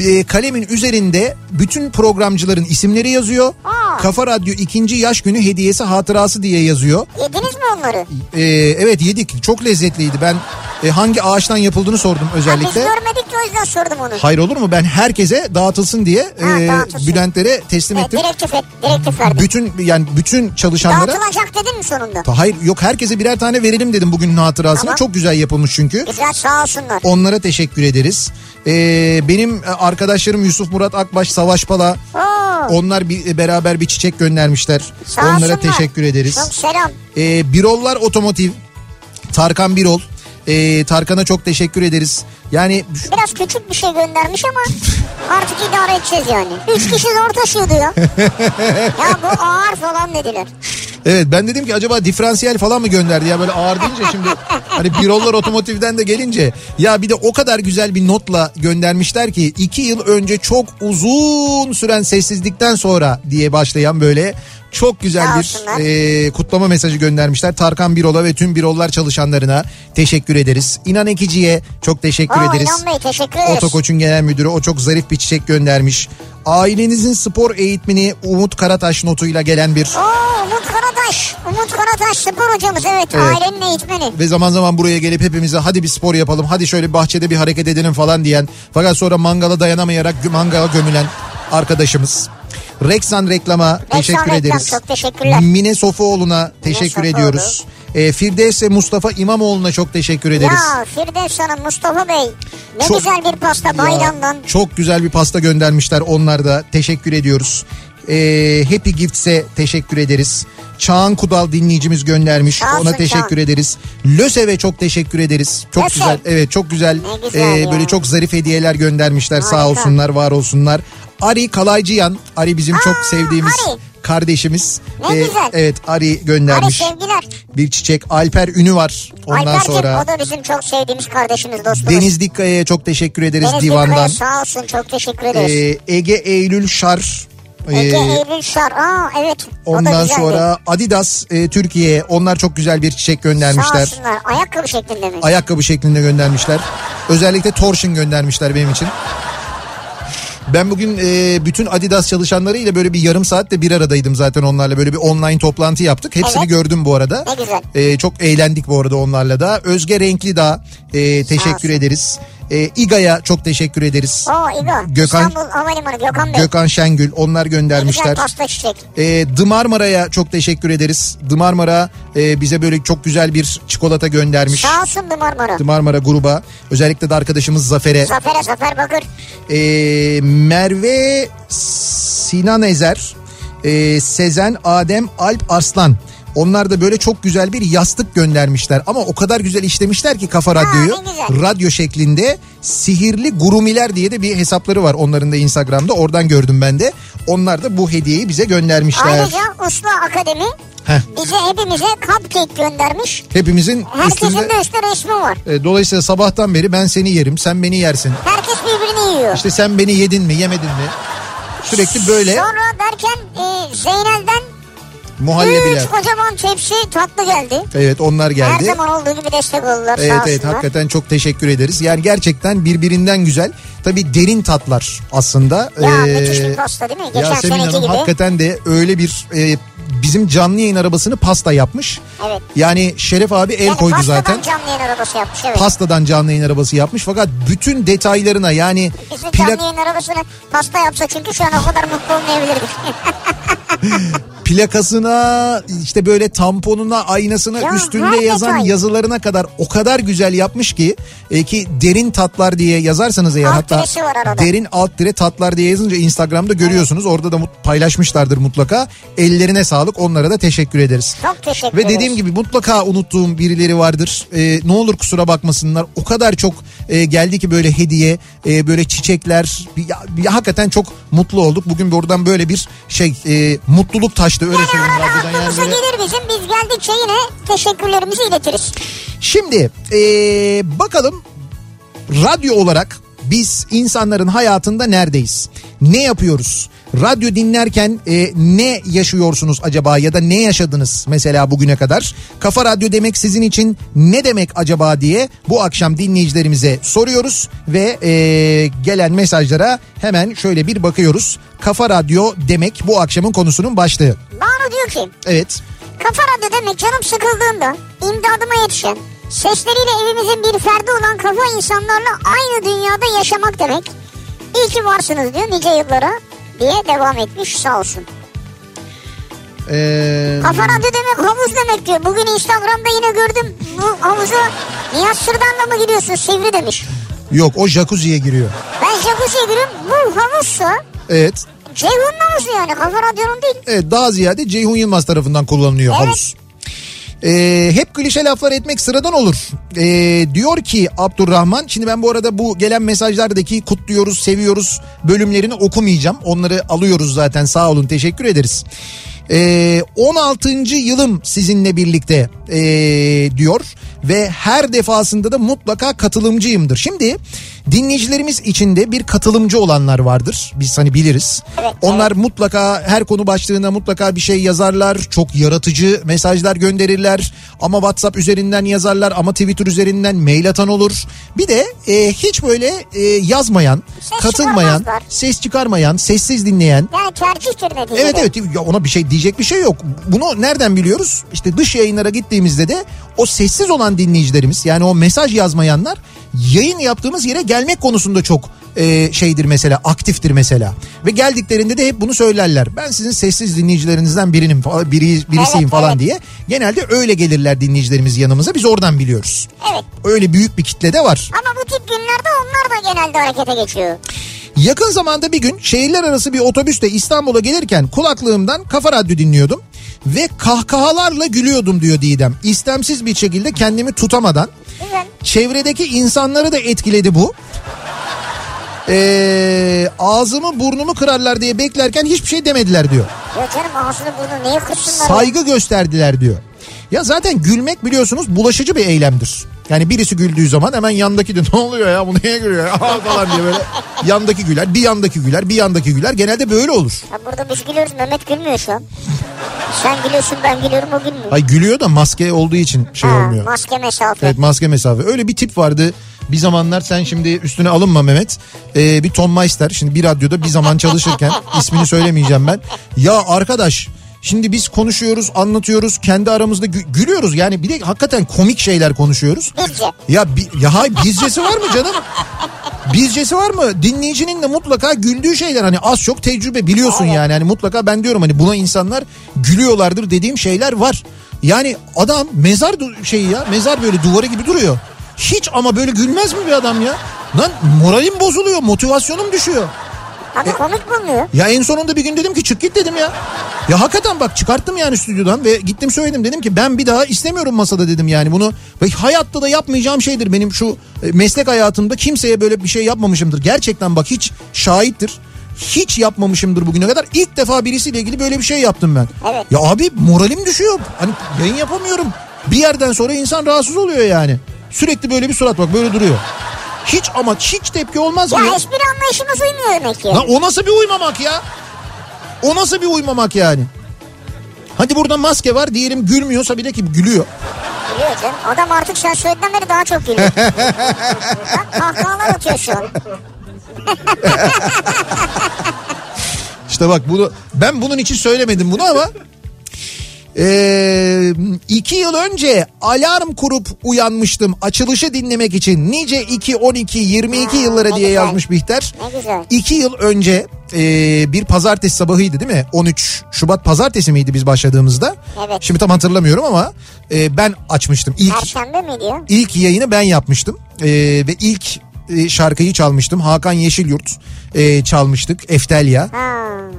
E, kalemin üzerinde bütün programcıların isimleri yazıyor.
Aa.
Kafa Radyo ikinci yaş günü hediyesi hatırası diye yazıyor.
Yediniz mi onları?
Ee, evet yedik çok lezzetliydi. Ben e, hangi ağaçtan yapıldığını sordum
Ha, biz
özellikle.
görmedik de o yüzden sordum onu.
Hayır olur mu? Ben herkese dağıtılsın diye
Ha,
e,
dağıtılsın.
Bülent'lere teslim
E,
ettim.
direktif, et, direktif verdim.
Bütün yani bütün çalışanlara
Dağıtılacak dedin mi sonunda?
Hayır yok herkese birer tane verelim dedim bugünün hatırasına.
Tamam.
Çok güzel yapılmış çünkü.
Güzel sağ olsunlar.
Onlara teşekkür ederiz. Ee, benim arkadaşlarım Yusuf Murat Akbaş, Savaş Pala
Oo,
onlar bir, beraber bir çiçek göndermişler.
sağ
Onlara
olsunlar.
teşekkür ederiz.
Çok selam.
Ee, Birollar Otomotiv, Tarkan Birol. Ee, Tarkan'a çok teşekkür ederiz. Yani
Biraz küçük bir şey göndermiş ama artık idare edeceğiz yani. Üç kişi zor taşıyordu ya. ya bu ağır falan dediler.
Evet ben dedim ki acaba diferansiyel falan mı gönderdi ya böyle ağır deyince şimdi hani Birollar Otomotiv'den de gelince ya bir de o kadar güzel bir notla göndermişler ki iki yıl önce çok uzun süren sessizlikten sonra diye başlayan böyle çok güzel bir e, kutlama mesajı göndermişler. Tarkan Birol'a ve tüm Birollar çalışanlarına teşekkür ederiz. İnan Ekici'ye çok teşekkür
Oo,
ederiz.
İnan Bey teşekkür ederiz.
Otokoç'un genel müdürü o çok zarif bir çiçek göndermiş. Ailenizin spor eğitmeni Umut Karataş notuyla gelen bir
Oo, Umut Karataş. Umut Karataş spor hocamız evet,
Evet.
ailenin eğitmeni.
ve zaman zaman buraya gelip hepimize hadi bir spor yapalım hadi şöyle bahçede bir hareket edelim falan diyen fakat sonra mangala dayanamayarak mangala gömülen arkadaşımız. Rexan reklama teşekkür
reklam,
ederiz.
çok teşekkürler.
Mine Sofuoğlu'na teşekkür
Sofuoğlu.
ediyoruz. E, Firdevs ve Mustafa İmamoğlu'na çok teşekkür ederiz.
Ya Firdevs Hanım, Mustafa Bey ne
Çok-
güzel bir pasta
Ya,
bayramdan.
Çok güzel bir pasta göndermişler onlar da teşekkür ediyoruz. Ee, Happy Gifts'e teşekkür ederiz. Çağan Kudal dinleyicimiz göndermiş.
Sağ olsun
Ona teşekkür
Çağan.
ederiz. Lösev'e çok teşekkür ederiz. Çok
Lösev.
güzel. Evet çok güzel.
Ne güzel ya.
böyle çok zarif hediyeler göndermişler. Sağ
Harika.
olsunlar, var olsunlar. Ari Kalaycıyan. Ari bizim çok
Aa,
sevdiğimiz
Ari.
Kardeşimiz.
Ne güzel.
Evet Ari göndermiş.
sevgiler.
bir çiçek. Alper Ünü var. Ondan
Alper'cim
sonra
o da bizim çok sevdiğimiz kardeşimiz dostumuz.
Deniz Dikkaya'ya çok teşekkür ederiz
Deniz
divandan.
Dikkaya sağ olsun çok teşekkür ederiz.
Ee, Ege Eylül Şar.
Ege
Ee,
Eylül Şar. Aa evet.
ondan sonra Adidas e, Türkiye onlar çok güzel bir çiçek
Sağ
göndermişler.
olsunlar. Ayakkabı şeklinde mi?
Ayakkabı şeklinde göndermişler. Özellikle torsion göndermişler benim için. Ben bugün e, bütün Adidas çalışanlarıyla böyle bir yarım saatte bir aradaydım zaten onlarla. Böyle bir online toplantı yaptık. Hepsini
Evet.
gördüm bu arada.
Ne güzel.
E, çok eğlendik bu arada onlarla da. Özge Renkli da e, teşekkür ederiz. E, İGA'ya çok teşekkür ederiz.
O İgo.
Gökhan-
İstanbul Havalimanı Gökhan Bey.
Gökhan Şengül onlar
Ne güzel
göndermişler.
pasta çiçek.
E, Dımarmara'ya çok teşekkür ederiz. Dımarmara e, bize böyle çok güzel bir çikolata göndermiş.
Sağ olsun Marmara.
Dımarmara gruba. Özellikle de arkadaşımız Zafer'e.
Zafer'e Zafer Bakır.
E, Merve Sinan Ezer, e, Sezen Adem Alp Arslan. Onlar da böyle çok güzel bir yastık göndermişler ama o kadar güzel işlemişler ki Kafa Radyo'yu radyo şeklinde sihirli gurumiler diye de bir hesapları var onların da Instagram'da oradan gördüm ben de. Onlar da bu hediyeyi bize göndermişler.
Ayrıca Uslu Akademi
Heh,
bize hepimize cupcake göndermiş.
hepimizin
Herkesin
üstünde
de üstte resmi var.
e, dolayısıyla sabahtan beri ben seni yerim sen beni yersin.
Herkes birbirini yiyor.
İşte sen beni yedin mi yemedin mi? Sürekli böyle
Sonra derken e, Zeynel'den
muhallebiler.
üç kocaman tepsi tatlı geldi.
Evet onlar
Her
geldi.
zaman olduğu gibi destek oldular
Evet evet
olsunlar.
hakikaten çok teşekkür ederiz. Yani gerçekten birbirinden güzel. Tabii derin tatlar aslında.
Ya
Ee,
müthiş bir pasta değil mi? Geçen
Yasemin
seneki
Hanım
gibi.
hakikaten de öyle bir e, bizim canlı yayın arabasını pasta yapmış.
Evet.
Yani Şeref abi el
Yani
koydu
pastadan
zaten.
canlı yayın arabası yapmış evet.
Pastadan canlı yayın arabası yapmış fakat bütün detaylarına yani
Bizim
plak,
canlı yayın arabasını pasta yapsa çünkü şu an o kadar mutlu olmayabilirdik.
plakasına işte böyle tamponuna aynasına
Ya,
üstünde yazan
detay.
yazılarına kadar o kadar güzel yapmış ki e, ki derin tatlar diye yazarsanız eğer
Alt
hatta derin alt dire tatlar diye yazınca Instagram'da görüyorsunuz orada da mut- paylaşmışlardır mutlaka ellerine sağlık onlara da teşekkür ederiz.
Çok teşekkür
Ve dediğim gibi mutlaka unuttuğum birileri vardır. E, ne olur kusura bakmasınlar. O kadar çok e, geldi ki böyle hediye, e, böyle çiçekler. Ya, ya hakikaten çok mutlu olduk. Bugün buradan böyle bir şey e, mutluluk taştı öyle
Yani
söyleyeyim.
aklımıza
böyle-
gelir bizim biz geldikçe yine teşekkürlerimizi iletiriz.
Şimdi e, bakalım radyo olarak biz insanların hayatında neredeyiz? Ne yapıyoruz? Radyo dinlerken e, ne yaşıyorsunuz acaba ya da ne yaşadınız mesela bugüne kadar? Kafa Radyo demek sizin için ne demek acaba diye bu akşam dinleyicilerimize soruyoruz ve e, gelen mesajlara hemen şöyle bir bakıyoruz. Kafa Radyo demek bu akşamın konusunun başlığı.
Banu diyor ki
Evet.
Kafa Radyo demek canım sıkıldığında imdadıma yetişen sesleriyle evimizin bir ferdi olan kafa insanlarla aynı dünyada yaşamak demek. İyi ki varsınız diyor nice yıllara diye devam etmiş sağ olsun.
Ee,
Kafa Radyo demek havuz demek diyor. Bugün Instagram'da yine gördüm bu havuza Nihat Sırdan'la mı giriyorsun Sivri demiş.
yok o jacuzziye giriyor.
Ben jacuzziye giriyorum bu havuzsa
Evet.
Ceyhun'un havuzu yani Kafa Radyo'nun değil.
Evet daha ziyade Ceyhun Yılmaz tarafından kullanılıyor
Evet.
havuz. Ee, hep klişe laflar etmek sıradan olur. Ee, diyor ki Abdurrahman. Şimdi ben bu arada bu gelen mesajlardaki kutluyoruz, seviyoruz bölümlerini okumayacağım. Onları alıyoruz zaten sağ olun teşekkür ederiz. Ee, 16. yılım sizinle birlikte ee, diyor ve her defasında da mutlaka katılımcıyımdır. Şimdi dinleyicilerimiz içinde bir katılımcı olanlar vardır. Biz hani biliriz.
Evet,
Onlar mutlaka her konu başlığına mutlaka bir şey yazarlar. Çok yaratıcı mesajlar gönderirler. Ama WhatsApp üzerinden yazarlar ama Twitter üzerinden mail atan olur. Bir de e, hiç böyle e, yazmayan,
Ses
katılmayan, ses çıkarmayan, sessiz dinleyen
Yani tercihtir neticede.
Evet evet ya ona bir şey diyecek bir şey yok. Bunu nereden biliyoruz? İşte dış yayınlara gittiğimizde de o sessiz olan dinleyicilerimiz yani o mesaj yazmayanlar yayın yaptığımız yere gelmek konusunda çok e, şeydir mesela aktiftir mesela. Ve geldiklerinde de hep bunu söylerler. Ben sizin sessiz dinleyicilerinizden birinin biri, birisiyim
Evet,
falan
evet.
diye. Genelde öyle gelirler dinleyicilerimiz yanımıza biz oradan biliyoruz.
Evet.
Öyle büyük bir kitle de var.
Ama bu tip günlerde onlar da genelde harekete geçiyor.
Yakın zamanda bir gün şehirler arası bir otobüste İstanbul'a gelirken kulaklığımdan kafa radyo dinliyordum. Ve kahkahalarla gülüyordum diyor Didem. İstemsiz bir şekilde kendimi tutamadan.
Güzel.
Çevredeki insanları da etkiledi bu. Ee, ağzımı burnumu kırarlar diye beklerken hiçbir şey demediler diyor.
Ya canım ağzını burnunu niye kırsınlar? ya?
Saygı gösterdiler diyor. Ya zaten gülmek biliyorsunuz bulaşıcı bir eylemdir. Yani birisi güldüğü zaman hemen yandaki de ne oluyor ya bu neye gülüyor ya falan diye böyle yandaki güler bir yandaki güler bir yandaki güler genelde böyle olur.
Ya burada biz gülüyoruz Mehmet gülmüyor şu an. Sen gülüyorsun ben gülüyorum o gülmüyor.
Ay gülüyor da maske olduğu için şey
Ha,
olmuyor.
maske mesafe.
Evet maske mesafe. Öyle bir tip vardı. Bir zamanlar sen şimdi üstüne alınma Mehmet. Ee, bir Tom Meister şimdi bir radyoda bir zaman çalışırken ismini söylemeyeceğim ben. Ya arkadaş Şimdi biz konuşuyoruz, anlatıyoruz, kendi aramızda gü- gülüyoruz. Yani bir de hakikaten komik şeyler konuşuyoruz.
Bizce.
Ya bi- ya hay bizcesi var mı canım? Bizcesi var mı? Dinleyicinin de mutlaka güldüğü şeyler hani az çok tecrübe biliyorsun yani. Hani mutlaka ben diyorum hani buna insanlar gülüyorlardır dediğim şeyler var. Yani adam mezar du- şeyi ya mezar böyle duvarı gibi duruyor. Hiç ama böyle gülmez mi bir adam ya? Lan moralim bozuluyor, motivasyonum düşüyor.
Abi
E-
komik bulunuyor.
Ya en sonunda bir gün dedim ki çık git dedim ya. Ya hakikaten bak çıkarttım yani stüdyodan ve gittim söyledim dedim ki ben bir daha istemiyorum masada dedim yani bunu. Ve hayatta da yapmayacağım şeydir benim şu e, meslek hayatımda kimseye böyle bir şey yapmamışımdır. Gerçekten bak hiç şahittir. Hiç yapmamışımdır bugüne kadar. İlk defa birisiyle ilgili böyle bir şey yaptım ben.
Evet.
Ya abi moralim düşüyor. Hani yayın yapamıyorum. Bir yerden sonra insan rahatsız oluyor yani. Sürekli böyle bir surat bak böyle duruyor. Hiç ama hiç tepki olmaz mı?
Ya
ya?
espri anlayışımız uymuyor demek ki.
Lan o nasıl bir uymamak ya? O nasıl bir uymamak yani? Hadi burada maske var diyelim gülmüyorsa bile ki gülüyor.
Biliyor canım. Adam artık sen söylediğinden beri daha çok gülüyor. Bak kahkahalar atıyor şu an.
İşte bak bunu ben bunun için söylemedim bunu ama ee, iki yıl önce alarm kurup uyanmıştım açılışı dinlemek için. Nice 2, 12, 22
Ha,
yıllara diye
güzel.
yazmış Bihter.
Ne güzel.
İki yıl önce ee, bir pazartesi sabahıydı değil mi? 13 Şubat pazartesi miydi biz başladığımızda?
Evet.
Şimdi tam hatırlamıyorum ama ee, ben açmıştım. İlk
Perşembe ya?
İlk yayını ben yapmıştım Ee, ve ilk e, şarkıyı çalmıştım. Hakan Yeşilyurt e, çalmıştık. Eftelya.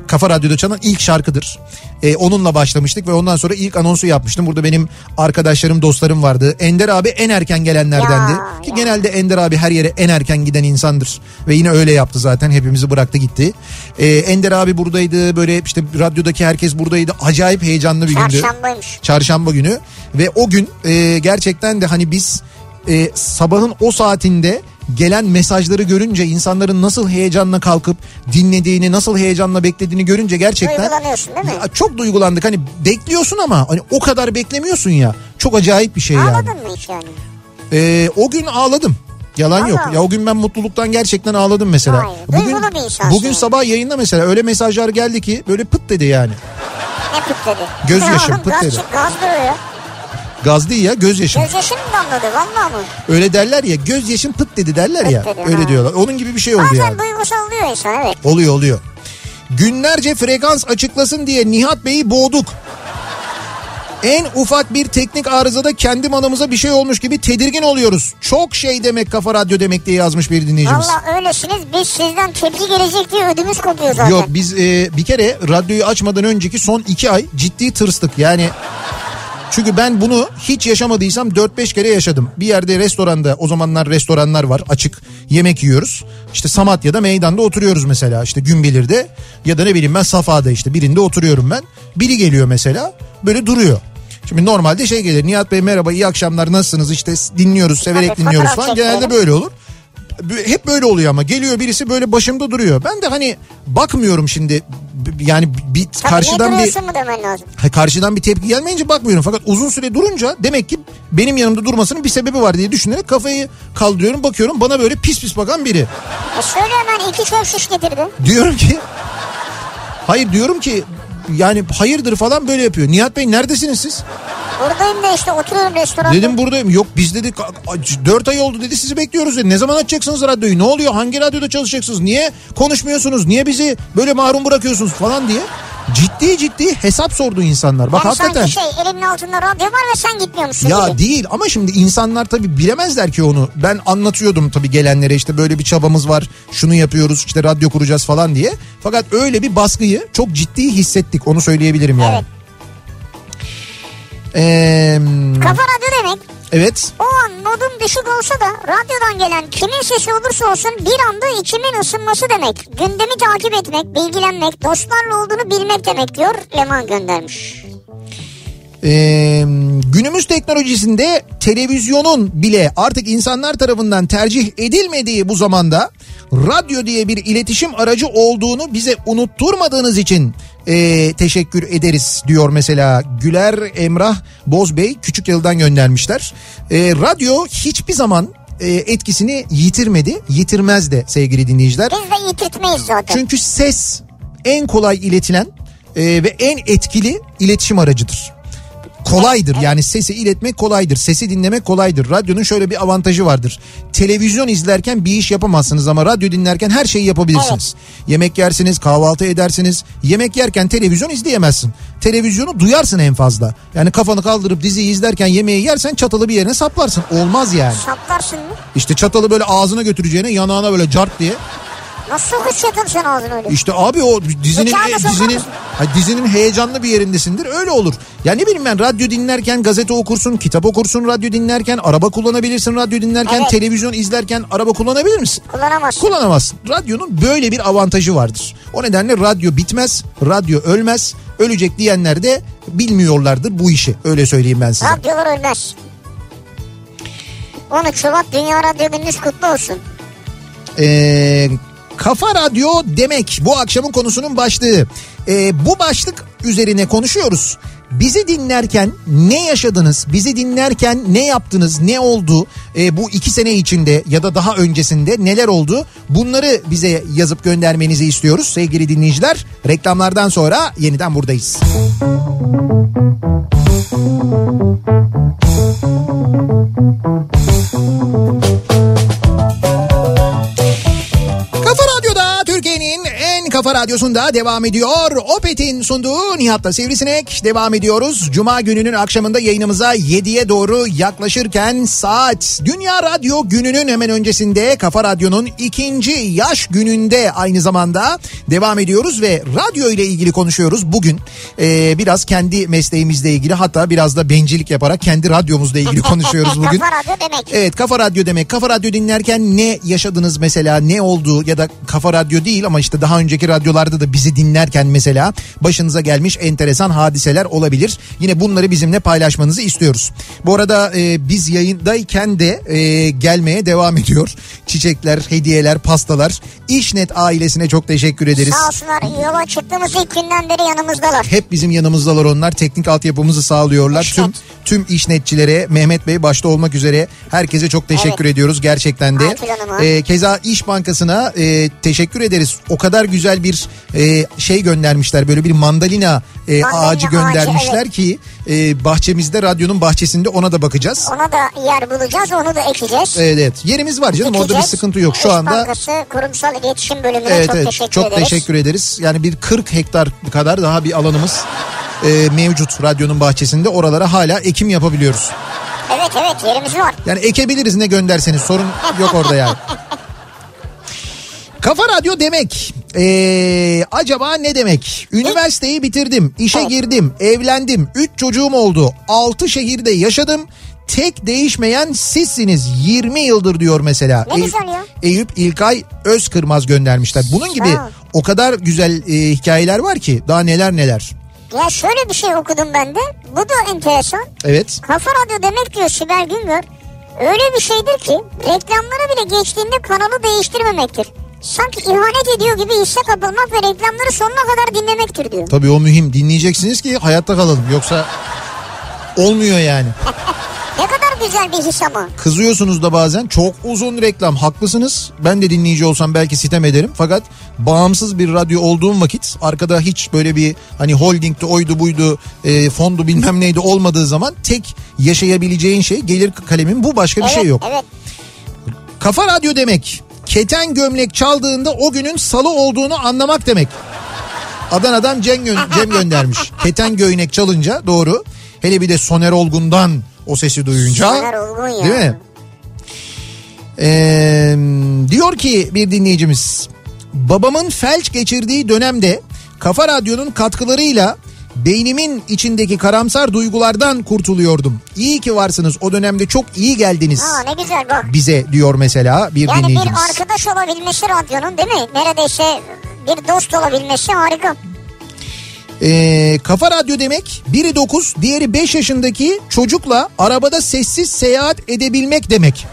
Kafa Radyo'da çalan ilk şarkıdır. Ee, onunla başlamıştık ve ondan sonra ilk anonsu yapmıştım. Burada benim arkadaşlarım, dostlarım vardı. Ender abi en erken gelenlerdendi.
Ya,
Ki
ya.
genelde Ender abi her yere en erken giden insandır. Ve yine öyle yaptı zaten. Hepimizi bıraktı gitti. Ee, Ender abi buradaydı. Böyle işte radyodaki herkes buradaydı. Acayip heyecanlı bir gündü
Çarşambaymış.
çarşamba günü ve o gün e, gerçekten de hani biz e, sabahın o saatinde gelen mesajları görünce insanların nasıl heyecanla kalkıp dinlediğini nasıl heyecanla beklediğini görünce gerçekten
Duygulanıyorsun değil mi?
Ya çok duygulandık hani bekliyorsun ama hani o kadar beklemiyorsun ya çok acayip bir şey yani.
Ağladın mı hiç yani?
E, o gün ağladım. Yalan yok.
Allah.
Ya o gün ben mutluluktan gerçekten ağladım mesela.
İnsansın
bugün
yani.
sabah yayında mesela öyle mesajlar geldi ki böyle pıt dedi yani.
Ne pıt dedi?
Gözyaşım
Oğlum,
pıt
gaz,
dedi.
Gaz duruyor.
Gaz değil ya gözyaşım.
Gözyaşın mı damladı valla mı?
Öyle derler ya gözyaşım pıt dedi derler ya.
Pıt dedi,
öyle
ha.
diyorlar. Onun gibi bir şey oldu
Bazen
yani.
duygusal oluyor insan evet.
Oluyor oluyor. Günlerce frekans açıklasın diye Nihat Bey'i boğduk. En ufak bir teknik arızada kendi manımıza bir şey olmuş gibi tedirgin oluyoruz. Çok şey demek kafa radyo demek diye yazmış bir dinleyicimiz.
Valla öylesiniz biz sizden tepki gelecek diye ödümüz kopuyor zaten.
Yok biz e, bir kere radyoyu açmadan önceki son iki ay ciddi tırstık. Yani çünkü ben bunu hiç yaşamadıysam 4-5 kere yaşadım. Bir yerde restoranda o zamanlar restoranlar var açık yemek yiyoruz. İşte Samatya'da meydanda oturuyoruz mesela işte Günbilir'de ya da ne bileyim ben Safa'da işte birinde oturuyorum ben. Biri geliyor mesela böyle duruyor. Şimdi normalde şey gelir Nihat Bey merhaba iyi akşamlar nasılsınız işte dinliyoruz severek dinliyoruz falan genelde böyle olur hep böyle oluyor ama geliyor birisi böyle başımda duruyor. Ben de hani bakmıyorum şimdi yani bir
Tabii
karşıdan bir. Ha, karşıdan bir tepki gelmeyince bakmıyorum. Fakat uzun süre durunca demek ki benim yanımda durmasının bir sebebi var diye düşünerek kafayı kaldırıyorum bakıyorum bana böyle pis pis bakan biri.
E söyle hemen iki kök şiş getirdi.
Diyorum ki hayır diyorum ki yani hayırdır falan böyle yapıyor. Nihat Bey neredesiniz siz?
Buradayım da işte oturuyorum restoranda.
Dedim buradayım. Yok biz dedik 4 ay oldu dedi sizi bekliyoruz dedi. Ne zaman açacaksınız radyoyu? Ne oluyor? Hangi radyoda çalışacaksınız? Niye konuşmuyorsunuz? Niye bizi böyle mahrum bırakıyorsunuz falan diye. Ciddi ciddi hesap sordu insanlar. Bak
yani
hakikaten.
şey elinin altında radyo var ve sen gitmiyormuşsun
Ya
gibi.
değil ama şimdi insanlar tabii bilemezler ki onu. Ben anlatıyordum tabii gelenlere işte böyle bir çabamız var. Şunu yapıyoruz işte radyo kuracağız falan diye. Fakat öyle bir baskıyı çok ciddi hissettik onu söyleyebilirim yani.
Evet.
Ee,
Kafa radyo demek
evet.
o an modun düşük olsa da radyodan gelen kimin sesi olursa olsun bir anda içimin ısınması demek. Gündemi takip etmek, bilgilenmek, dostlarla olduğunu bilmek demek diyor Leman göndermiş.
Ee, günümüz teknolojisinde televizyonun bile artık insanlar tarafından tercih edilmediği bu zamanda radyo diye bir iletişim aracı olduğunu bize unutturmadığınız için ee, teşekkür ederiz diyor mesela Güler Emrah Bozbey küçük yıldan göndermişler. Ee, radyo hiçbir zaman e, etkisini yitirmedi yitirmez de sevgili dinleyiciler.
Biz de yitirtmeyiz zaten.
Çünkü ses en kolay iletilen e, ve en etkili iletişim aracıdır. Kolaydır yani sesi iletmek kolaydır. Sesi dinlemek kolaydır. Radyonun şöyle bir avantajı vardır. Televizyon izlerken bir iş yapamazsınız ama radyo dinlerken her şeyi yapabilirsiniz. Yemek yersiniz, kahvaltı edersiniz. Yemek yerken televizyon izleyemezsin. Televizyonu duyarsın en fazla. Yani kafanı kaldırıp diziyi izlerken yemeği yersen çatalı bir yerine saplarsın. Olmaz yani.
Saplarsın mı?
İşte çatalı böyle ağzına götüreceğine yanağına böyle cart diye.
Nasıl sokacaksın sen ağzını öyle?
İşte abi o dizinin
sokar
dizinin ha, dizinin heyecanlı bir yerindesindir. Öyle olur. Ya ne bileyim ben radyo dinlerken gazete okursun, kitap okursun radyo dinlerken, araba kullanabilirsin radyo dinlerken,
Evet.
televizyon izlerken araba kullanabilir misin?
Kullanamazsın.
Kullanamazsın. Radyonun böyle bir avantajı vardır. O nedenle radyo bitmez, radyo ölmez. Ölecek diyenler de bilmiyorlardır bu işi. Öyle söyleyeyim ben size.
Radyolar ölmez. 13 Şubat Dünya Radyo Gününüz kutlu olsun.
Ee, Kafa Radyo demek bu akşamın konusunun başlığı. Ee, bu başlık üzerine konuşuyoruz. Bizi dinlerken ne yaşadınız? Bizi dinlerken ne yaptınız? Ne oldu? Ee, bu iki sene içinde ya da daha öncesinde neler oldu? Bunları bize yazıp göndermenizi istiyoruz sevgili dinleyiciler. Reklamlardan sonra yeniden buradayız. Kafa kafa radyosunda devam ediyor. Opet'in sunduğu Nihat'la Sivrisinek devam ediyoruz. Cuma gününün akşamında yayınımıza 7'ye doğru yaklaşırken saat Dünya Radyo gününün hemen öncesinde Kafa Radyo'nun ikinci yaş gününde aynı zamanda devam ediyoruz ve radyo ile ilgili konuşuyoruz bugün. Ee, biraz kendi mesleğimizle ilgili hatta biraz da bencillik yaparak kendi radyomuzla ilgili konuşuyoruz bugün.
Kafa Radyo demek.
Evet Kafa Radyo demek. Kafa Radyo dinlerken ne yaşadınız mesela ne oldu ya da Kafa Radyo değil ama işte daha önceki radyolarda da bizi dinlerken mesela başınıza gelmiş enteresan hadiseler olabilir. Yine bunları bizimle paylaşmanızı istiyoruz. Bu arada e, biz yayındayken de e, gelmeye devam ediyor. Çiçekler, hediyeler, pastalar. İşnet ailesine çok teşekkür ederiz.
Sağ olsunlar yola çıktığımız ilk günden beri yanımızdalar.
Hep bizim yanımızdalar onlar. Teknik altyapımızı sağlıyorlar.
İşnet.
Tüm tüm işnetçilere Mehmet Bey başta olmak üzere herkese çok teşekkür
Evet.
ediyoruz gerçekten de. Ee, keza İş Bankası'na e, teşekkür ederiz. O kadar güzel bir e, şey göndermişler. Böyle bir mandalina, e,
Mandalina
ağacı
ağacı,
göndermişler
evet.
ki e, bahçemizde radyonun bahçesinde ona da bakacağız.
Ona da yer bulacağız onu da ekeceğiz.
Evet, evet. Yerimiz var canım orada bir
Dikeceğiz.
sıkıntı yok. Şu
İş
anda
Bankası kurumsal iletişim bölümüne
Evet
çok
evet
teşekkür
çok
ederiz.
teşekkür ederiz. Yani bir 40 hektar kadar daha bir alanımız e, mevcut radyonun bahçesinde. Oralara hala ekim yapabiliyoruz.
Evet evet yerimiz var.
Yani ekebiliriz ne gönderseniz sorun yok orada yani. Kafa Radyo demek ee, acaba ne demek? Üniversiteyi bitirdim, işe girdim, evlendim, 3 çocuğum oldu, 6 şehirde yaşadım. Tek değişmeyen sizsiniz 20 yıldır diyor mesela.
Ne güzel ya.
Eyüp İlkay Özkırmaz göndermişler. Bunun gibi
Sağ ol.
o kadar güzel e, hikayeler var ki daha neler neler.
Ya şöyle bir şey okudum ben de. Bu da enteresan.
Evet.
Kafa Radyo demek diyor Sibel Güngör. Öyle bir şeydir ki reklamlara bile geçtiğinde kanalı değiştirmemektir. Sanki ihanet ediyor gibi hisse kapılmak ve reklamları sonuna kadar dinlemektir diyor.
Tabii o mühim. Dinleyeceksiniz ki hayatta kalalım. Yoksa olmuyor yani.
Ne kadar güzel bir his ama.
Kızıyorsunuz da bazen çok uzun reklam haklısınız. Ben de dinleyici olsam belki sitem ederim. Fakat bağımsız bir radyo olduğum vakit arkada hiç böyle bir hani holdingdi oydu buydu e, fondu bilmem neydi olmadığı zaman tek yaşayabileceğin şey gelir kalemin bu başka bir
evet,
şey yok.
Evet.
Kafa radyo demek keten gömlek çaldığında o günün salı olduğunu anlamak demek. Adana'dan Cem, gö- Cem göndermiş. Keten göğnek çalınca doğru. Hele bir de Soner Olgun'dan o sesi duyunca.
Soner Olgun ya.
Değil mi? Ee, diyor ki bir dinleyicimiz babamın felç geçirdiği dönemde Kafa Radyo'nun katkılarıyla beynimin içindeki karamsar duygulardan kurtuluyordum. İyi ki varsınız o dönemde çok iyi geldiniz
Ha ne güzel bak.
bize diyor mesela bir
Yani bir
dinleyicimiz.
arkadaş olabilmesi radyonun değil mi? Neredeyse bir dost olabilmesi harika.
Ee, kafa radyo demek biri 9 diğeri 5 yaşındaki çocukla arabada sessiz seyahat edebilmek demek.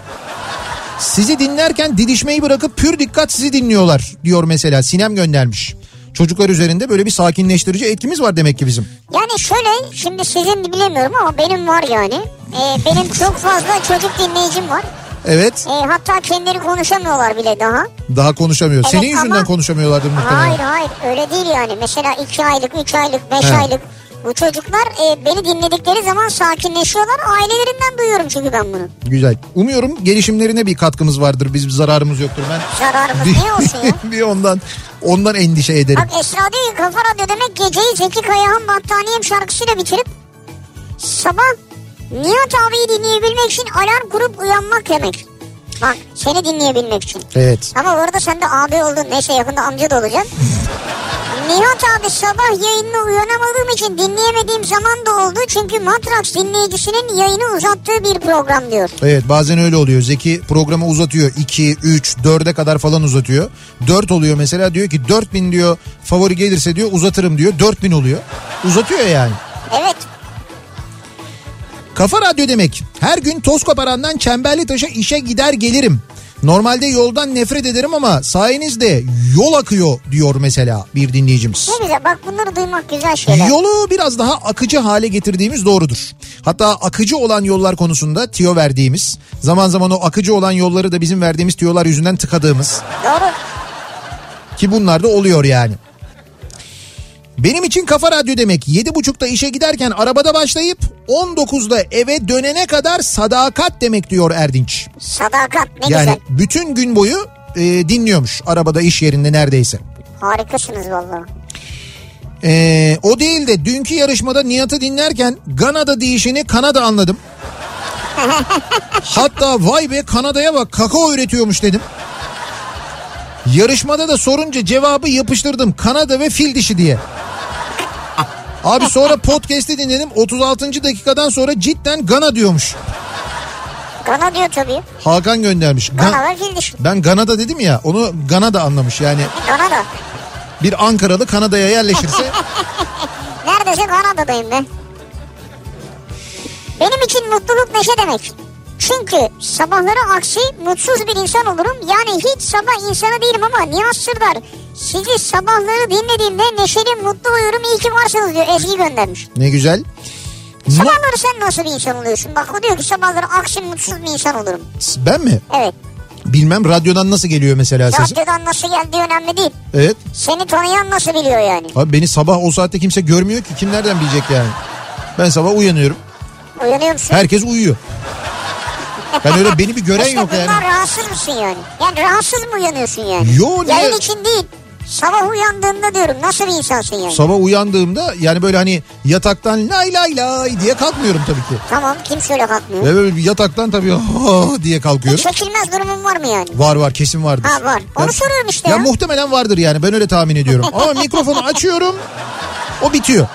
Sizi dinlerken didişmeyi bırakıp pür dikkat sizi dinliyorlar diyor mesela Sinem göndermiş. Çocuklar üzerinde böyle bir sakinleştirici etkimiz var demek ki bizim.
Yani şöyle şimdi sizin bilemiyorum ama benim var yani. Ee, benim çok fazla çocuk dinleyicim var.
Evet.
E, hatta kendileri konuşamıyorlar bile daha.
Daha konuşamıyor.
Evet,
Senin yüzünden
ama-
konuşamıyorlardır muhtemelen.
Hayır hayır öyle değil yani. Mesela 2 aylık, 3 aylık, 5
He.
aylık bu çocuklar e, beni dinledikleri zaman sakinleşiyorlar. Ailelerinden duyuyorum çünkü ben bunu.
Güzel. Umuyorum gelişimlerine bir katkımız vardır. Biz zararımız yoktur. Ben
Zararımız niye olsun ya?
bir ondan ondan endişe ederim.
Bak Esra diyor ki Kafa Radyo demek geceyi Zeki Kayahan Battaniyem şarkısıyla bitirip sabah Nihat abiyi dinleyebilmek için alarm kurup uyanmak demek. Bak seni dinleyebilmek için.
Evet.
Ama bu arada sen de abi oldun. Neyse yakında amca da olacaksın. Nihat abi sabah yayınına uyanamadığım için dinleyemediğim zaman da oldu. Çünkü Matrax dinleyicisinin yayını uzattığı bir program diyor.
Evet bazen öyle oluyor. Zeki programı uzatıyor. 2, 3, 4'e kadar falan uzatıyor. 4 oluyor mesela diyor ki 4000 diyor favori gelirse diyor uzatırım diyor. 4000 oluyor. Uzatıyor yani.
Evet
Kafa Radyo demek. Her gün toz koparandan çemberli taşa işe gider gelirim. Normalde yoldan nefret ederim ama sayenizde yol akıyor diyor mesela bir dinleyicimiz.
ne güzel bak bunları duymak güzel şeyler.
Yolu biraz daha akıcı hale getirdiğimiz doğrudur. Hatta akıcı olan yollar konusunda tiyo verdiğimiz, zaman zaman o akıcı olan yolları da bizim verdiğimiz tiyolar yüzünden tıkadığımız
Doğru.
ki bunlar da oluyor yani. Benim için Kafa Radyo demek 7.30'da işe giderken arabada başlayıp 19'da eve dönene kadar sadakat demek diyor Erdinç.
Sadakat ne
Yani
güzel.
bütün gün boyu e, dinliyormuş arabada iş yerinde neredeyse.
Harikasınız vallahi.
Ee, o değil de dünkü yarışmada Nihat'ı dinlerken Gana'da değişini Kanada anladım. Hatta vay be Kanada'ya bak kakao üretiyormuş dedim. Yarışmada da sorunca cevabı yapıştırdım. Kanada ve fil dişi diye. Abi sonra podcast'i dinledim. 36. dakikadan sonra cidden Gana diyormuş.
Gana diyor tabii.
Hakan göndermiş. Ga-
Gana ve fil dişi.
ben Gana'da dedim ya onu Gana'da anlamış. Yani
Gana da.
bir Ankaralı Kanada'ya yerleşirse
Neredeyse Kanada'dayım ben. Benim için mutluluk neşe demek. Çünkü sabahları aksi mutsuz bir insan olurum. Yani hiç sabah insanı değilim ama Nihat Sırdar sizi sabahları dinlediğimde neşeli mutlu uyurum iyi ki varsınız diyor. Ezgi göndermiş.
ne güzel.
Sabahları sen nasıl bir insan oluyorsun? Bak o diyor ki sabahları aksi mutsuz bir insan olurum.
ben mi?
Evet.
Bilmem radyodan nasıl geliyor mesela sesim.
Radyodan nasıl geldiği önemli değil.
Evet.
Seni tanıyan nasıl biliyor yani?
Abi beni sabah o saatte kimse görmüyor ki kim nereden bilecek yani. Ben sabah uyanıyorum.
Uyanıyor musun?
Herkes uyuyor. Ben öyle beni bir gören
işte
yok yani.
rahatsız mısın yani? Yani rahatsız mı uyanıyorsun yani?
Yo, niye?
Yayın için değil. Sabah uyandığında diyorum nasıl bir insansın yani?
Sabah uyandığımda yani böyle hani yataktan lay lay lay diye kalkmıyorum tabii ki.
tamam kim şöyle kalkmıyor?
Ve böyle yataktan tabii ha diye kalkıyorum.
Çekilmez durumun var mı yani?
Var var kesin vardır.
Ha var. Onu
Ya-
soruyorum işte
Ya
ya.
muhtemelen vardır yani ben öyle tahmin ediyorum. Ama mikrofonu açıyorum o bitiyor.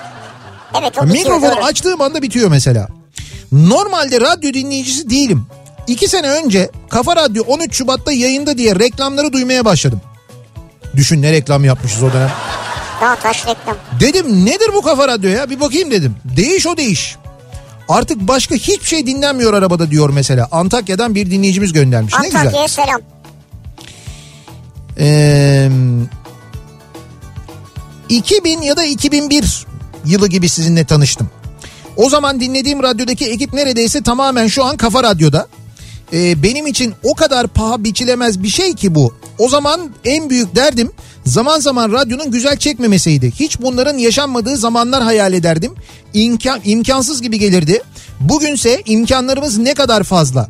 Evet o bitiyor
Mikrofonu
doğru.
açtığım anda bitiyor mesela. Normalde radyo dinleyicisi değilim. İki sene önce Kafa Radyo 13 Şubat'ta yayında diye reklamları duymaya başladım. Düşün ne reklam yapmışız o dönem.
Daha taş reklam.
Dedim nedir bu Kafa Radyo ya bir bakayım dedim. Değiş o değiş. Artık başka hiçbir şey dinlenmiyor arabada diyor mesela. Antakya'dan bir dinleyicimiz göndermiş. Ne güzel.
Antakya'ya selam.
Ee, 2000 ya da 2001 yılı gibi sizinle tanıştım. O zaman dinlediğim radyodaki ekip neredeyse tamamen şu an Kafa Radyo'da. Ee, benim için o kadar paha biçilemez bir şey ki bu. O zaman en büyük derdim zaman zaman radyonun güzel çekmemesiydi. Hiç bunların yaşanmadığı zamanlar hayal ederdim. İmkan, imkansız gibi gelirdi. Bugünse imkanlarımız ne kadar fazla.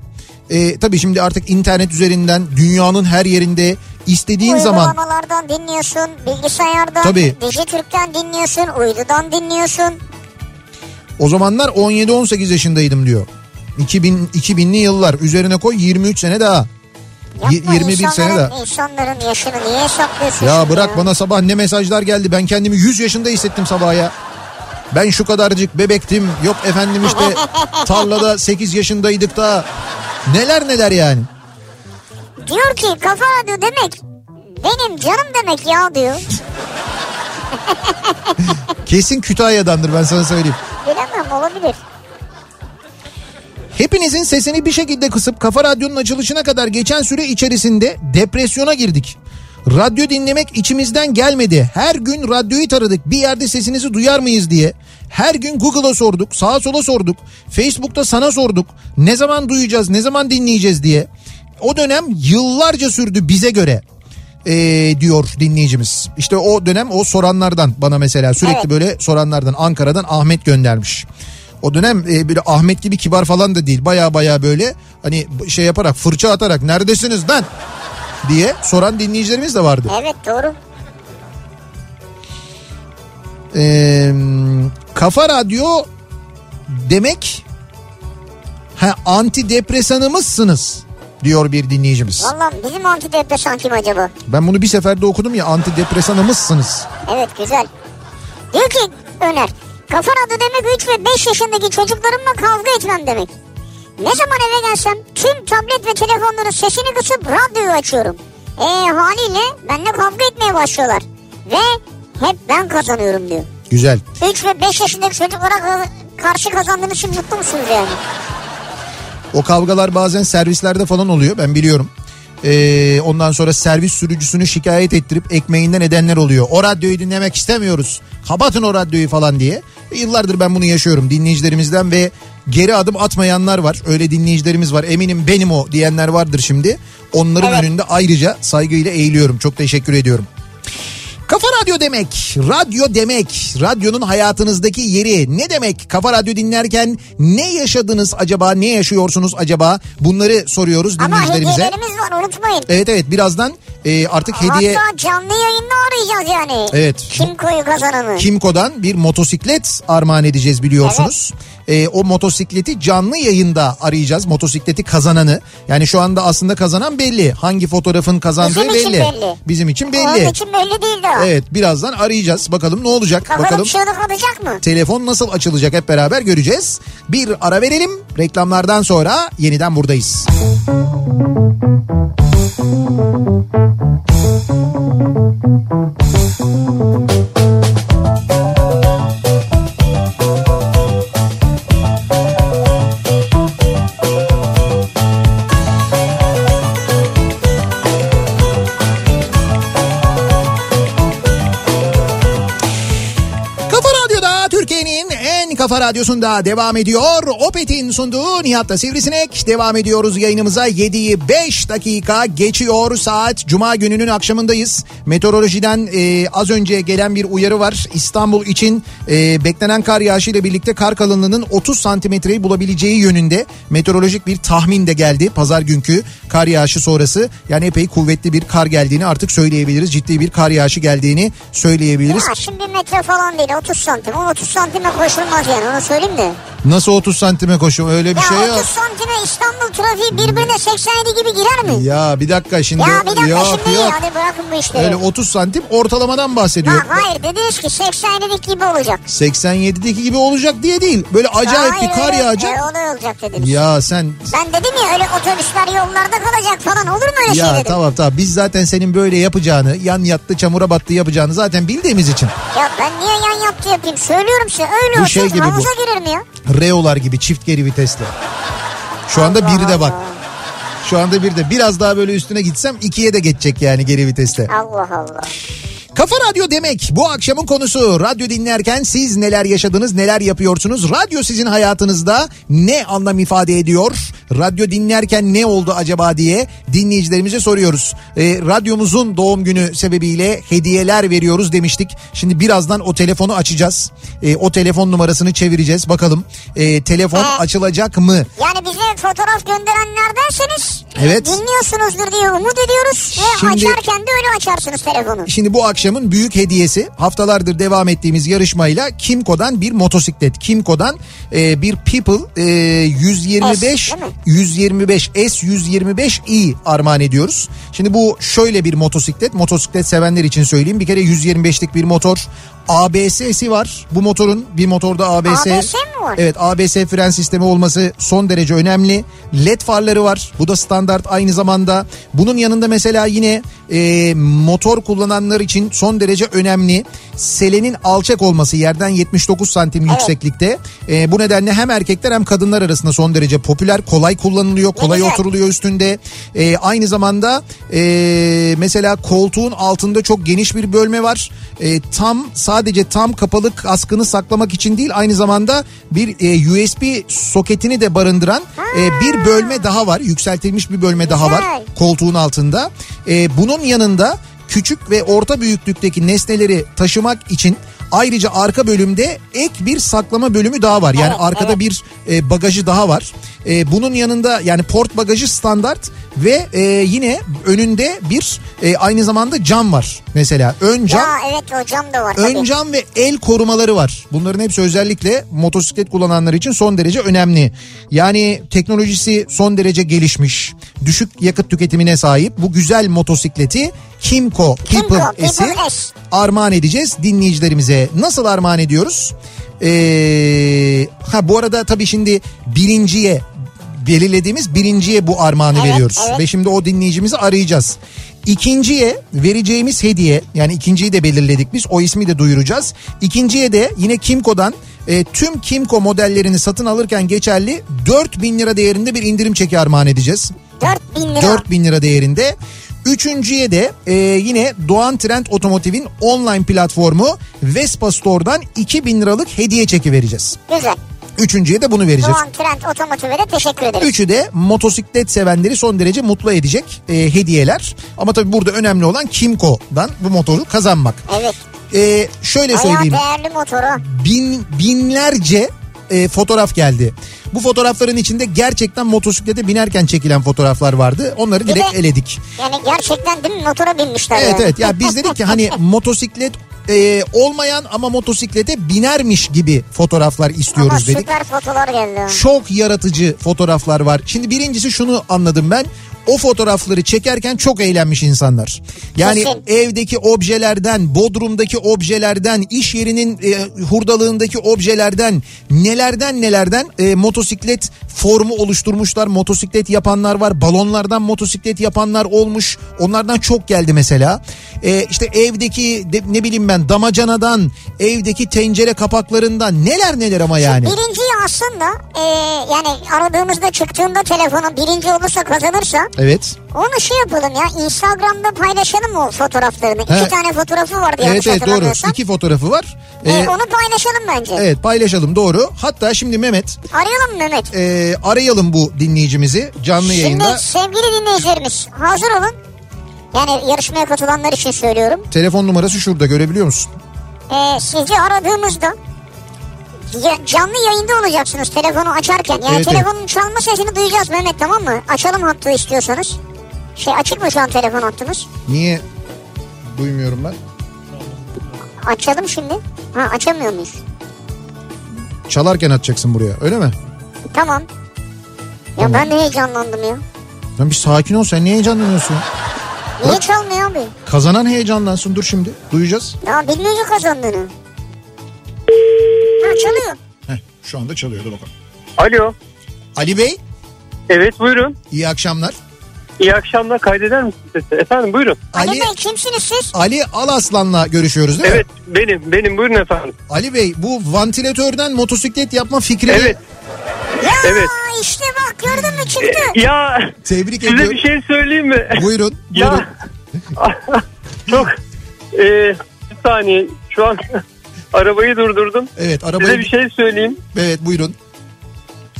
Ee, tabii şimdi artık internet üzerinden dünyanın her yerinde istediğin zaman
Uygulamalardan dinliyorsun, bilgisayardan,
Tabii.
Dijitürk'ten dinliyorsun, uydudan dinliyorsun.
O zamanlar 17-18 yaşındaydım diyor. 2000 2000'li yıllar üzerine koy 23 sene daha.
Yapma
21 sene daha.
insanların yaşını niye hesaplıyorsun?
Ya bırak bana sabah ne mesajlar geldi. Ben kendimi 100 yaşında hissettim sabah ya. Ben şu kadarcık bebektim. Yok efendim işte tarlada 8 yaşındaydık da. Neler neler yani.
Diyor ki kafa radyo demek benim canım demek ya diyor.
Kesin Kütahya'dandır ben sana söyleyeyim.
Bilemem olabilir.
Hepinizin sesini bir şekilde kısıp Kafa Radyo'nun açılışına kadar geçen süre içerisinde depresyona girdik. Radyo dinlemek içimizden gelmedi. Her gün radyoyu taradık. Bir yerde sesinizi duyar mıyız diye. Her gün Google'a sorduk, sağa sola sorduk. Facebook'ta sana sorduk. Ne zaman duyacağız, ne zaman dinleyeceğiz diye. o dönem yıllarca sürdü bize göre ee, diyor dinleyicimiz. İşte o dönem o soranlardan bana mesela sürekli
Evet.
böyle soranlardan Ankara'dan Ahmet göndermiş. O dönem e, böyle Ahmet gibi kibar falan da değil. Baya baya böyle hani şey yaparak fırça atarak neredesiniz lan diye soran dinleyicilerimiz de vardı.
Evet doğru.
Ee, kafa radyo demek ha antidepresanımızsınız diyor bir dinleyicimiz.
Valla bizim antidepresan kim acaba?
Ben bunu bir seferde okudum ya antidepresanımızsınız.
Evet güzel. Diyor ki Öner. Kafa radyo demek 3 ve 5 yaşındaki çocuklarımla kavga etmem demek. Ne zaman eve gelsem tüm tablet ve telefonların sesini kısıp radyoyu açıyorum. E haliyle benimle kavga etmeye başlıyorlar. Ve hep ben kazanıyorum diyor.
Güzel.
3 ve 5 yaşındaki çocuklara ka- karşı kazandığınız için mutlu musunuz yani?
O kavgalar bazen servislerde falan oluyor ben biliyorum. Ee, ondan sonra servis sürücüsünü şikayet ettirip ekmeğinden edenler oluyor. O radyoyu dinlemek istemiyoruz. Kapatın o radyoyu falan diye. Yıllardır ben bunu yaşıyorum dinleyicilerimizden ve geri adım atmayanlar var. Öyle dinleyicilerimiz var. Eminim benim o diyenler vardır şimdi. Onların
Evet.
önünde ayrıca saygıyla eğiliyorum. Çok teşekkür ediyorum. Kafa Radyo demek, radyo demek, radyonun hayatınızdaki yeri ne demek? Kafa Radyo dinlerken ne yaşadınız acaba, ne yaşıyorsunuz acaba? Bunları soruyoruz
Ama
dinleyicilerimize.
hediyelerimiz var unutmayın.
Evet evet birazdan e, artık hediye
Hatta canlı yayında arayacağız yani.
Evet.
Kim koyu kazananı.
Kimco'dan bir motosiklet armağan edeceğiz biliyorsunuz. E, o motosikleti canlı yayında arayacağız motosikleti kazananı. Yani şu anda aslında kazanan belli. Hangi fotoğrafın kazandığı
Bizim için
belli.
belli.
Bizim için belli.
Onun için belli değil daha.
Evet birazdan arayacağız. Bakalım ne olacak?
Kafanın
Bakalım
çığlık atacak mı?
telefon nasıl açılacak hep beraber göreceğiz. Bir ara verelim. Reklamlardan sonra yeniden buradayız. Kafa kafa radyosunda devam ediyor. Opet'in sunduğu Nihat'ta Sivrisinek. Devam ediyoruz yayınımıza 7'yi 5 dakika geçiyor saat. Cuma gününün akşamındayız. Meteorolojiden e, az önce gelen bir uyarı var. İstanbul için e, beklenen kar yağışı ile birlikte kar kalınlığının 30 santimetreyi bulabileceği yönünde meteorolojik bir tahmin de geldi. Pazar günkü kar yağışı sonrası yani epey kuvvetli bir kar geldiğini artık söyleyebiliriz. Ciddi bir kar yağışı geldiğini söyleyebiliriz.
Ya şimdi metre falan değil 30 santim. O 30 santime koşulmaz yani onu söyleyeyim de.
Nasıl 30 santime koşuyor öyle bir
Ya
şey
30
yok.
santime İstanbul trafiği birbirine 87 gibi girer mi?
Ya bir dakika şimdi.
Ya bir dakika
yok,
şimdi
yok.
hadi bırakın bu işleri.
Öyle 30 santim ortalamadan bahsediyor.
Ha, hayır dediniz ki 87'lik gibi olacak.
87'deki gibi olacak diye değil. Böyle acayip bir
Hayır,
kar
öyle-
yağacak.
E, o da olacak dediniz.
Ya sen
Ben dedim ya öyle otobüsler yollarda kalacak falan olur mu öyle
ya
şey dedim.
tamam tamam biz zaten senin böyle yapacağını yan yattı çamura battı yapacağını zaten bildiğimiz için.
Ya ben niye yan yaptı yapayım söylüyorum size öyle
Bu
olsa
şey gibi bu.
havuza girerim ya.
Reolar gibi çift geri vitesli. Şu anda
Allah
biri de bak. Şu anda bir de biraz daha böyle üstüne gitsem ikiye de geçecek yani geri viteste.
Allah Allah.
Kafa Radyo demek bu akşamın konusu. Radyo dinlerken siz neler yaşadınız, neler yapıyorsunuz? Radyo sizin hayatınızda ne anlam ifade ediyor? Radyo dinlerken ne oldu acaba diye dinleyicilerimize soruyoruz. Ee, radyomuzun doğum günü sebebiyle hediyeler veriyoruz demiştik. Şimdi birazdan o telefonu açacağız. Ee, o telefon numarasını çevireceğiz. Bakalım ee, telefon
Ha.
açılacak mı?
Yani bize fotoğraf gönderenlerdenseniz
Evet.
dinliyorsunuzdur diye umut ediyoruz. Ve
Şimdi-
açarken de öyle açarsınız telefonu.
Şimdi bu akşamın büyük hediyesi haftalardır devam ettiğimiz yarışmayla Kimco'dan bir motosiklet. Kimco'dan e, bir People e, 125
S, değil mi?
125 S125i armağan ediyoruz. Şimdi bu şöyle bir motosiklet. Motosiklet sevenler için söyleyeyim. Bir kere 125'lik bir motor. ABS'si var. Bu motorun bir motorda ABS.
ABS mi var?
Evet ABS fren sistemi olması son derece önemli. LED farları var. Bu da standart aynı zamanda. Bunun yanında mesela yine e, motor kullananlar için son derece önemli. Selenin alçak olması yerden 79 santim yükseklikte. E, bu nedenle hem erkekler hem kadınlar arasında son derece popüler. Kolay kullanılıyor, kolay
güzel.
oturuluyor üstünde. E, aynı zamanda e, mesela koltuğun altında çok geniş bir bölme var. E, tam sadece tam kapalı askını saklamak için değil aynı zamanda bir e, USB soketini de barındıran e, bir bölme daha var. Yükseltilmiş bir bölme daha var
Güzel.
koltuğun altında. E, bunun yanında küçük ve orta büyüklükteki nesneleri taşımak için ayrıca arka bölümde ek bir saklama bölümü daha var. Yani
Evet,
arkada
evet.
bir e, bagajı daha var. E, bunun yanında yani port bagajı standart ve e, yine önünde bir e, aynı zamanda cam var. Mesela ön cam
Ya evet o cam da var tabii.
Ön cam ve el korumaları var. Bunların hepsi özellikle motosiklet kullananlar için son derece önemli. Yani teknolojisi son derece gelişmiş. Düşük yakıt tüketimine sahip bu güzel motosikleti Kimco People S'i
People S.
armağan edeceğiz dinleyicilerimize. Nasıl armağan ediyoruz? Ee, ha bu arada tabii şimdi birinciye belirlediğimiz birinciye bu armağanı
Evet,
veriyoruz.
evet.
Ve şimdi o dinleyicimizi arayacağız. İkinciye vereceğimiz hediye yani ikinciyi de belirledik biz o ismi de duyuracağız. İkinciye de yine Kimco'dan e, tüm Kimco modellerini satın alırken geçerli 4000 lira değerinde bir indirim çeki armağan edeceğiz.
4000 lira.
4000 lira değerinde. Üçüncüye de e, yine Doğan Trend Otomotiv'in online platformu Vespa Store'dan 2000 liralık hediye çeki vereceğiz.
Güzel.
Üçüncüye de bunu vereceğiz.
Doğan Trend Otomotiv'e de teşekkür ederiz.
Üçü de motosiklet sevenleri son derece mutlu edecek e, hediyeler. Ama tabii burada önemli olan Kimco'dan bu motoru kazanmak.
Evet.
E, şöyle
Bayağı
söyleyeyim
değerli motoru.
bin, binlerce e, fotoğraf geldi. Bu fotoğrafların içinde gerçekten motosiklete binerken çekilen fotoğraflar vardı. Onları direkt
de-
eledik.
Yani gerçekten değil mi motora binmişler
Evet
yani.
evet ya biz dedik ki hani motosiklet e, olmayan ama motosiklete binermiş gibi fotoğraflar
Ama
istiyoruz dedik.
süper fotolar geldi.
Çok yaratıcı fotoğraflar var. Şimdi birincisi şunu anladım ben. O fotoğrafları çekerken çok eğlenmiş insanlar. Yani
Kesin.
evdeki objelerden, bodrumdaki objelerden, iş yerinin e, hurdalığındaki objelerden, nelerden nelerden e, motosiklet formu oluşturmuşlar. Motosiklet yapanlar var. Balonlardan motosiklet yapanlar olmuş. Onlardan çok geldi mesela. E, işte evdeki de- ne bileyim ben damacanadan, evdeki tencere kapaklarından neler neler ama yani.
Birinciyi aslında e, yani aradığımızda çıktığında telefonu birinci olursa kazanırsa
Evet.
onu şey yapalım ya Instagram'da paylaşalım o fotoğraflarını.
He.
İki tane fotoğrafı vardı
Evet
yanlış
evet doğru. İki fotoğrafı var.
E,
Ee,
onu paylaşalım bence.
evet paylaşalım doğru. Hatta şimdi Mehmet
Arayalım Mehmet?
e, arayalım bu dinleyicimizi canlı
Şimdi
yayında.
sevgili dinleyicilerimiz hazır olun. Yani yarışmaya katılanlar için söylüyorum.
Telefon numarası şurada görebiliyor musun?
Ee, sizi aradığımızda ya- canlı yayında olacaksınız telefonu açarken. Yani
Evet,
telefonun çalma sesini duyacağız Mehmet tamam mı? Açalım hattı istiyorsanız. Şey açık mı şu an telefon hattımız?
Niye duymuyorum ben?
Açalım şimdi. Ha açamıyor muyuz?
Çalarken atacaksın buraya öyle mi?
Tamam. Ya ben de heyecanlandım ya.
Lan bir sakin ol sen niye heyecanlanıyorsun?
Niye
Bırak.
çalmıyor abi?
Kazanan heyecanlansın dur şimdi duyacağız.
Ya bilmiyor ki kazandığını. Ha çalıyor.
Heh, şu anda çalıyordu bakalım.
Alo.
Ali Bey
Evet buyurun.
iyi akşamlar.
İyi akşamlar kaydeder misiniz sesi? Efendim buyurun.
Ali,
Ali
Bey kimsiniz siz?
Ali Alaslan'la görüşüyoruz değil mi?
Evet benim benim buyurun efendim.
Ali Bey bu vantilatörden motosiklet yapma fikrini
Evet.
Ya
Evet.
işte bak gördün mü çıktı.
Ya
tebrik
size
ediyorum.
bir şey söyleyeyim mi?
Buyurun buyurun.
Ya çok e, bir saniye şu an arabayı durdurdum.
Evet
Size
arabayı
bir şey söyleyeyim.
evet buyurun.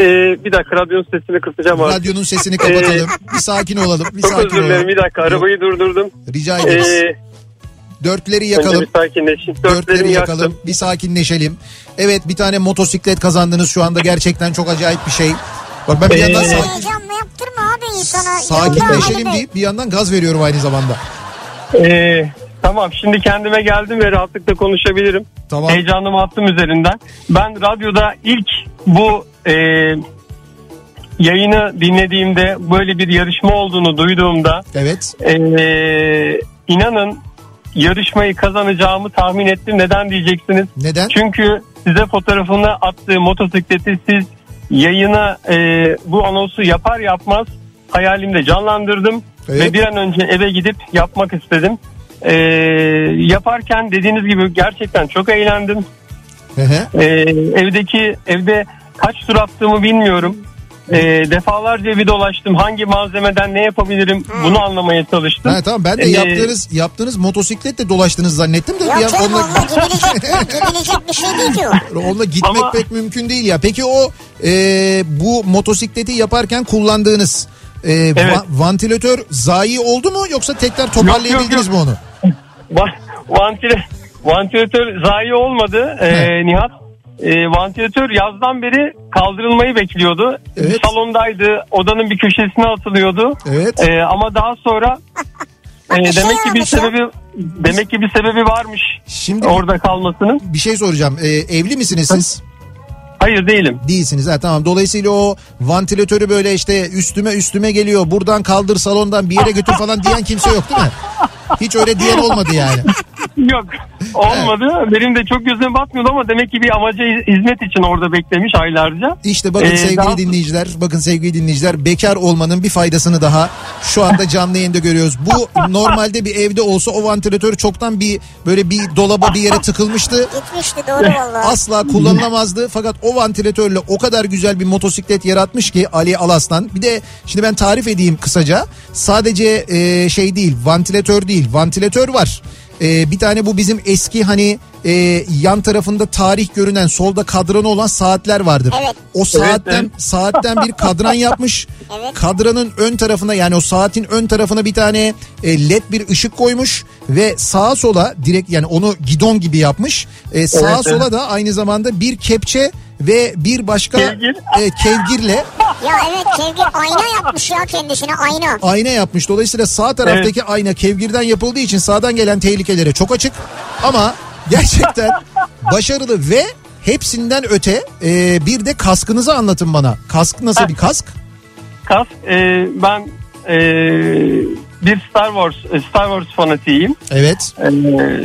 E, bir dakika radyonun sesini kısacağım artık.
Radyonun sesini kapatalım. bir sakin olalım. Bir
Çok
sakin
özür dilerim
olalım.
bir dakika arabayı durdurdum.
Rica ederiz. Dörtleri
önce
yakalım.
bir sakinleşin.
Dörtleri
Dörtlerimi
yakalım.
yaktım.
Bir sakinleşelim. Evet bir tane motosiklet kazandınız şu anda gerçekten çok acayip bir şey. Bak ben bir
Ee,
yandan sakin,
yaptırma abi. Yolda
sakinleşelim deyip bir yandan gaz veriyorum aynı zamanda.
E, tamam şimdi kendime geldim ve rahatlıkla konuşabilirim.
Tamam.
Heyecanımı attım üzerinden. Ben radyoda ilk bu e, yayını dinlediğimde böyle bir yarışma olduğunu duyduğumda
Evet.
e, inanın yarışmayı kazanacağımı tahmin ettim. Neden diyeceksiniz?
Neden?
Çünkü size fotoğrafını attığı motosikleti siz yayına e, bu anonsu yapar yapmaz hayalimde canlandırdım.
Evet.
ve bir an önce eve gidip yapmak istedim. Ee, yaparken dediğiniz gibi gerçekten çok eğlendim.
Hı hı.
Ee, evdeki evde kaç tur attığımı bilmiyorum. Ee, defalarca evi dolaştım. Hangi malzemeden ne yapabilirim bunu anlamaya çalıştım.
Ha, tamam ben de
Ee,
yaptığınız yaptığınız motosikletle dolaştınız zannettim de.
Yok
bir an
canım
onunla,
gidilecek, bir şey değil ki o.
onunla gitmek
Ama-
pek mümkün değil ya. Peki o e, bu motosikleti yaparken kullandığınız e, va- vantilatör zayi oldu mu yoksa tekrar toparlayabildiniz
yok.
mi onu?
Va- vantile, vantilatör zayi olmadı ee. Nihat. Ee, vantilatör yazdan beri kaldırılmayı bekliyordu.
Evet.
Salondaydı. Odanın bir köşesine atılıyordu.
Evet.
Ee, ama daha sonra e,
şey
demek ki bir
ya.
sebebi demek ki bir sebebi varmış
Şimdi
orada kalmasının.
bir şey soracağım. E, evli misiniz siz?
Hayır değilim.
Değilsiniz ha tamam. Dolayısıyla o vantilatörü böyle işte üstüme üstüme geliyor. Buradan kaldır salondan bir yere götür falan diyen kimse yok değil mi? Hiç öyle diyen olmadı yani.
Yok olmadı. Benim de çok gözüme batmıyordu ama demek ki bir amaca hizmet için orada beklemiş aylarca.
İşte bakın
Ee,
sevgili
daha-
dinleyiciler, bakın sevgili dinleyiciler bekar olmanın bir faydasını daha şu anda canlı yayında görüyoruz. Bu normalde bir evde olsa o vantilatör çoktan bir böyle bir dolaba bir yere tıkılmıştı.
Gitmişti doğru vallahi.
Asla kullanılamazdı fakat o vantilatörle o kadar güzel bir motosiklet yaratmış ki Ali Alaslan. Bir de şimdi ben tarif edeyim kısaca. Sadece e, şey değil, vantilatör değil, vantilatör var. E, bir tane bu bizim eski hani e, yan tarafında tarih görünen solda kadranı olan saatler vardır.
Evet.
O saatten
evet.
saatten bir kadran yapmış.
Evet.
Kadranın ön tarafına yani o saatin ön tarafına bir tane e, led bir ışık koymuş ve sağa sola direkt yani onu gidon gibi yapmış. E, sağa
Evet,
sola
evet.
da aynı zamanda bir kepçe ve bir başka
Kevgir.
e, kevgirle
Ya evet Kevgir ayna yapmış ya kendisine ayna.
ayna yapmış. Dolayısıyla sağ taraftaki ayna kevgirden yapıldığı için sağdan gelen tehlikelere çok açık. Ama gerçekten başarılı ve hepsinden öte e, bir de kaskınızı anlatın bana. Kask nasıl bir kask?
Kask e, ben e, bir Star Wars e, Star Wars fanatiyim.
Evet,
E,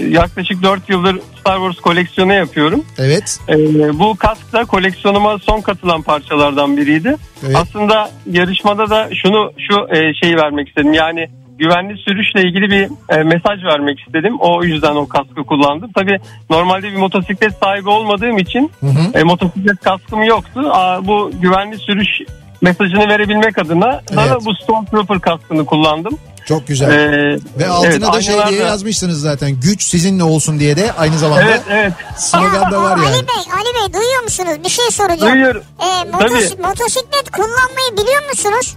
yaklaşık 4 yıldır Star Wars koleksiyonu yapıyorum.
evet,
E, bu kask da koleksiyonuma son katılan parçalardan biriydi.
Evet.
Aslında yarışmada da şunu şu e, şeyi vermek istedim. Yani güvenli sürüşle ilgili bir e, mesaj vermek istedim. O yüzden o kaskı kullandım. Tabii normalde bir motosiklet sahibi olmadığım için
Hı hı.
e, motosiklet kaskım yoktu. Aa, bu güvenli sürüş mesajını verebilmek adına da
Evet.
bu Stormtrooper kaskını kullandım.
Çok güzel.
Ee,
Ve altına
evet,
da şey diye yazmışsınız zaten. Güç sizinle olsun diye de aynı zamanda
Evet evet.
slogan da var
Ali
yani.
Bey, Ali Bey duyuyor musunuz? Bir şey soracağım.
Duyuyorum.
Ee, motos- motosiklet kullanmayı biliyor musunuz?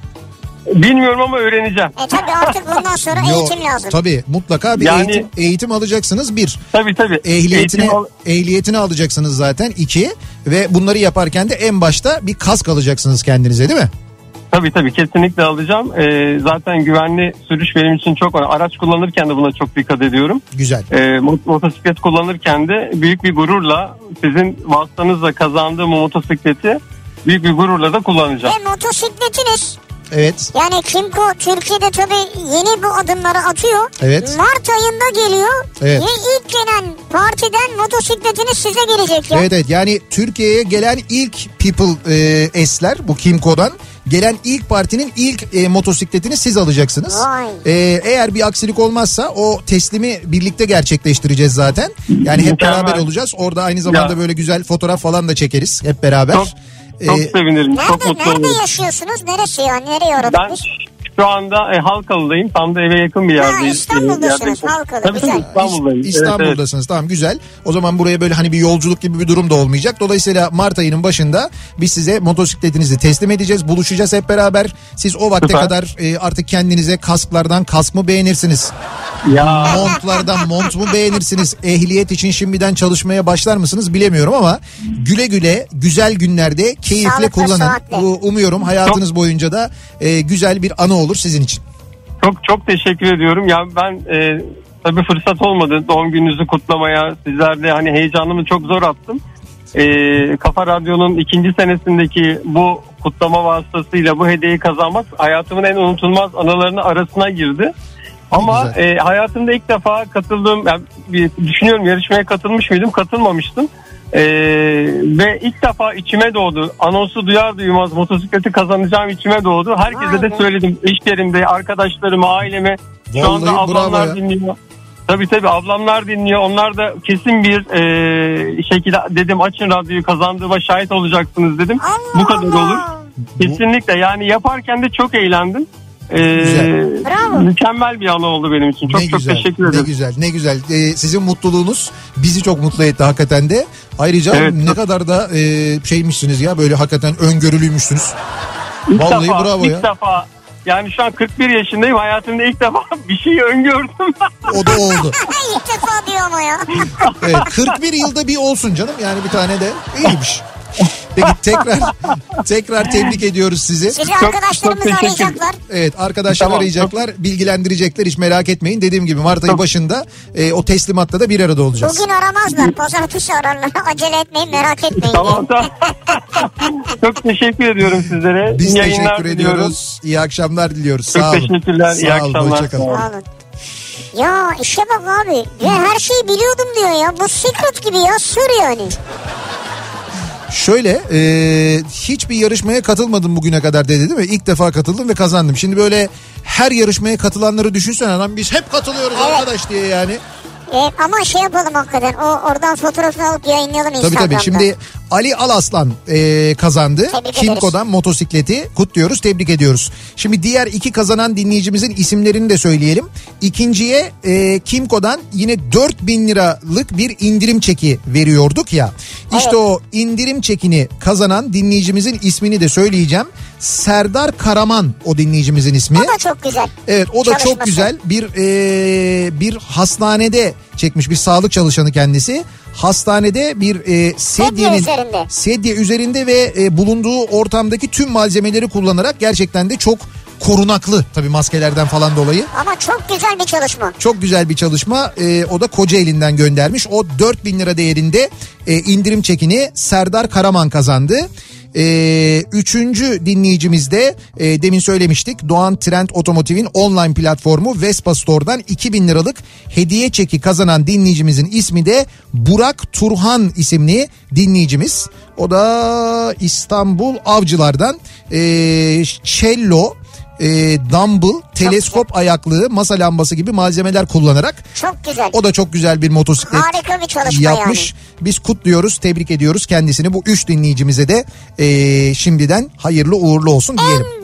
Bilmiyorum ama öğreneceğim.
E tabi artık bundan sonra
Yo,
eğitim lazım.
Tabii mutlaka bir
Yani-
eğitim, eğitim alacaksınız bir.
Tabii tabii.
Ehliyetini,
Eğitim al-
ehliyetini alacaksınız zaten iki. Ve bunları yaparken de en başta bir kask alacaksınız kendinize değil mi?
Tabii tabii kesinlikle alacağım. Ee, zaten güvenli sürüş benim için çok önemli. Araç kullanırken de buna çok dikkat ediyorum.
Güzel.
Ee, mot- motosiklet kullanırken de büyük bir gururla sizin vasıtanızla kazandığım o motosikleti büyük bir gururla da kullanacağım.
Ve motosikletiniz
Evet.
yani Kimco Türkiye'de tabi yeni bu adımları atıyor.
Evet.
Mart ayında geliyor.
Evet.
Ve ilk gelen partiden motosikletiniz size gelecek ya.
Evet evet yani Türkiye'ye gelen ilk People e, S'ler bu Kimco'dan gelen ilk partinin ilk e, motosikletini siz alacaksınız. E, eğer bir aksilik olmazsa o teslimi birlikte gerçekleştireceğiz zaten. Yani hep
Mükemmel.
beraber olacağız. Orada aynı zamanda
Ya.
böyle güzel fotoğraf falan da çekeriz hep beraber.
Çok, çok
E,
sevinirim. çok
Nerede,
mutlu
nerede
olurum.
yaşıyorsunuz? Neresi yani? Nereye
Ben
uğradınız?
şu anda e, Halkalı'dayım. Tam da eve yakın bir yerdeyiz.
İstanbul'dasınız,
E, yerdeyim.
Halkalı,
Tabii,
güzel.
İstanbul'dayım. Evet, evet.
İstanbul'dasınız tamam güzel. O zaman buraya böyle hani bir yolculuk gibi bir durum da olmayacak. Dolayısıyla Mart ayının başında biz size motosikletinizi teslim edeceğiz. Buluşacağız hep beraber. Siz o vakte
Süper.
kadar e, artık kendinize kasklardan kask mı beğenirsiniz?
Ya
Montlardan mont mu beğenirsiniz? Ehliyet için şimdiden çalışmaya başlar mısınız bilemiyorum ama güle güle güzel günlerde keyifle
Sağlıklı,
kullanın. Bu- Umuyorum hayatınız boyunca da e, güzel bir anı olur sizin için.
çok çok teşekkür ediyorum. Ya ben e, tabii fırsat olmadı doğum gününüzü kutlamaya. Sizlerle hani heyecanımı çok zor attım. E, Kafa Radyo'nun ikinci senesindeki bu kutlama vasıtasıyla bu hediyeyi kazanmak hayatımın en unutulmaz anılarının arasına girdi. Ama e, hayatımda ilk defa katıldığım, yani bir, düşünüyorum yarışmaya katılmış mıydım? Katılmamıştım. Ee, ve ilk defa içime doğdu. Anonsu duyar duymaz motosikleti kazanacağım içime doğdu. Herkese
Vay
de
be.
söyledim. İş yerimde arkadaşlarıma, aileme. Şu
Vallahi
anda ablamlar dinliyor. Tabii tabii ablamlar dinliyor. Onlar da kesin bir e, şekilde dedim açın radyoyu kazandığıma şahit olacaksınız dedim.
Allah
Bu kadar
Allah.
olur. Kesinlikle yani yaparken de çok eğlendim. Ee.
Bravo.
Mükemmel bir anı oldu benim için. Çok
ne
çok
güzel,
teşekkür
ne
ederim.
güzel, ne güzel. Ee, sizin mutluluğunuz bizi çok mutlu etti hakikaten de. Ayrıca
Evet.
ne kadar da e, şeymişsiniz ya böyle hakikaten öngörülüymüşsünüz.
İlk
Vallahi
defa,
bravo
ilk
ya.
defa yani şu an 41 yaşındayım. Hayatımda ilk defa bir şeyi öngördüm.
O da oldu.
İlk defa diyor ama ya.
Evet 41 yılda bir olsun canım yani bir tane de iyiymiş. Peki tekrar tekrar tebrik ediyoruz sizi.
Sizi
Çok-
arkadaşlarımız
çok
arayacaklar.
Evet arkadaşlar
Tamam,
arayacaklar, bilgilendirecekler hiç merak etmeyin. Dediğim gibi Mart ayı başında e, o teslimatta da bir arada olacağız.
Bugün aramazlar. Pazartesi ararlar. Acele etmeyin merak etmeyin.
tamam tamam. çok teşekkür ediyorum sizlere.
Biz
İyi yayınlar
teşekkür
diliyorum.
ediyoruz. İyi akşamlar diliyoruz.
Çok
Sağ olun.
teşekkürler, iyi
Sağ olun,
akşamlar.
hoşça kalın.
Sağ olun. Ya işe bak abi. Ya her şeyi biliyordum diyor ya. Bu secret gibi ya. Sır yani.
Şöyle e, hiçbir yarışmaya katılmadım bugüne kadar dedi değil mi? İlk defa katıldım ve kazandım. Şimdi böyle her yarışmaya katılanları düşünsene lan biz hep katılıyoruz
Evet.
arkadaş diye yani.
E, ama şey yapalım hakikaten. O oradan fotoğrafını alıp yayınlayalım
Tabii
Instagram'da.
tabii şimdi Ali Alaslan e, kazandı.
Tebrik
Kimco'dan motosikleti kutluyoruz tebrik ediyoruz. Şimdi diğer iki kazanan dinleyicimizin isimlerini de söyleyelim. İkinciye e, Kimco'dan yine 4000 liralık bir indirim çeki veriyorduk ya. İşte
Evet.
o indirim çekini kazanan dinleyicimizin ismini de söyleyeceğim. Serdar Karaman o dinleyicimizin ismi.
O da çok güzel.
Evet o da çok
Çalışması.
güzel bir e, bir hastanede çekmiş bir sağlık çalışanı kendisi. Hastanede bir e, sedyenin
üzerinde.
sedye üzerinde ve e, bulunduğu ortamdaki tüm malzemeleri kullanarak gerçekten de çok korunaklı tabii maskelerden falan dolayı.
Ama çok güzel bir çalışma.
Çok güzel bir çalışma. E, o da koca elinden göndermiş. O 4000 lira değerinde e, indirim çekini Serdar Karaman kazandı. E, üçüncü dinleyicimiz de e, demin söylemiştik Doğan Trend Otomotiv'in online platformu Vespa Store'dan 2000 liralık hediye çeki kazanan dinleyicimizin ismi de Burak Turhan isimli dinleyicimiz. O da İstanbul Avcılar'dan e, cello, e, dumbbell, teleskop ayaklığı, masa lambası gibi malzemeler kullanarak
Çok güzel.
o da çok güzel bir motosiklet
Harika bir çalışma
yapmış. Biz kutluyoruz, tebrik ediyoruz kendisini. Bu üç dinleyicimize de e, şimdiden hayırlı uğurlu olsun diyelim.
En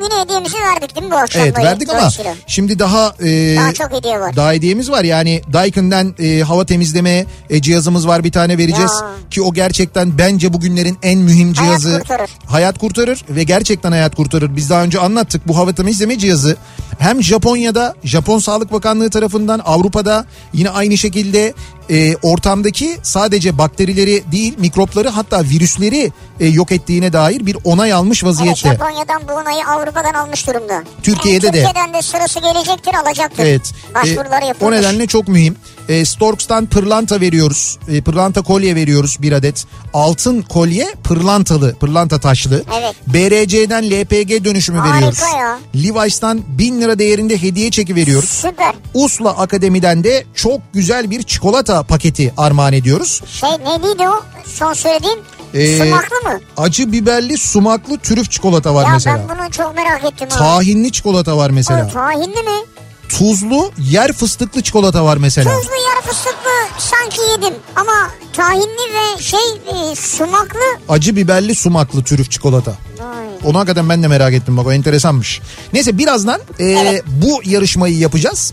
günü hediyemizi verdik değil mi bu akşam?
Evet
böyle?
verdik ama
Dolayısıyla.
şimdi daha e,
Daha çok hediye var.
daha hediyemiz var. Yani Daikin'den e, hava temizleme e, cihazımız var bir tane vereceğiz.
Ya.
Ki o gerçekten bence bugünlerin en mühim
Hayat
cihazı.
kurtarır.
Hayat kurtarır ve gerçekten hayat kurtarır. Biz daha önce anlattık bu hava temizleme cihazı hem Japonya'da Japon Sağlık Bakanlığı tarafından Avrupa'da yine aynı şekilde e, ortamdaki sadece bakterileri değil mikropları hatta virüsleri e, yok ettiğine dair bir onay almış
Evet
vaziyette.
Japonya'dan bu onayı Avrupa'dan almış durumda.
Türkiye'de de.
Türkiye'den de sırası gelecektir alacaktır.
Evet.
Başvuruları
E,
yapılmış.
o nedenle çok mühim. E, Storks'tan pırlanta veriyoruz. E, pırlanta kolye veriyoruz bir adet. Altın kolye pırlantalı, pırlanta taşlı.
Evet.
BRC'den LPG dönüşümü
Harika
veriyoruz.
ya.
Levi's'tan 1000 lira değerinde hediye çeki veriyoruz.
Süper.
Usla Akademi'den de çok güzel bir çikolata paketi armağan ediyoruz.
Şey neydi o son söylediğim?
Ee,
Sumaklı mı?
Acı biberli sumaklı trüf çikolata var
Ya
mesela.
ben bunu çok merak ettim. ha.
Tahinli çikolata var mesela.
O tahinli mi?
Tuzlu yer fıstıklı çikolata var mesela.
Tuzlu yarı fıstıklı sanki yedim. Ama tahinli ve şey e, sumaklı.
Acı biberli sumaklı trüf çikolata.
Vay.
Onu hakikaten ben de merak ettim bak o enteresanmış. Neyse birazdan e,
Evet.
bu yarışmayı yapacağız.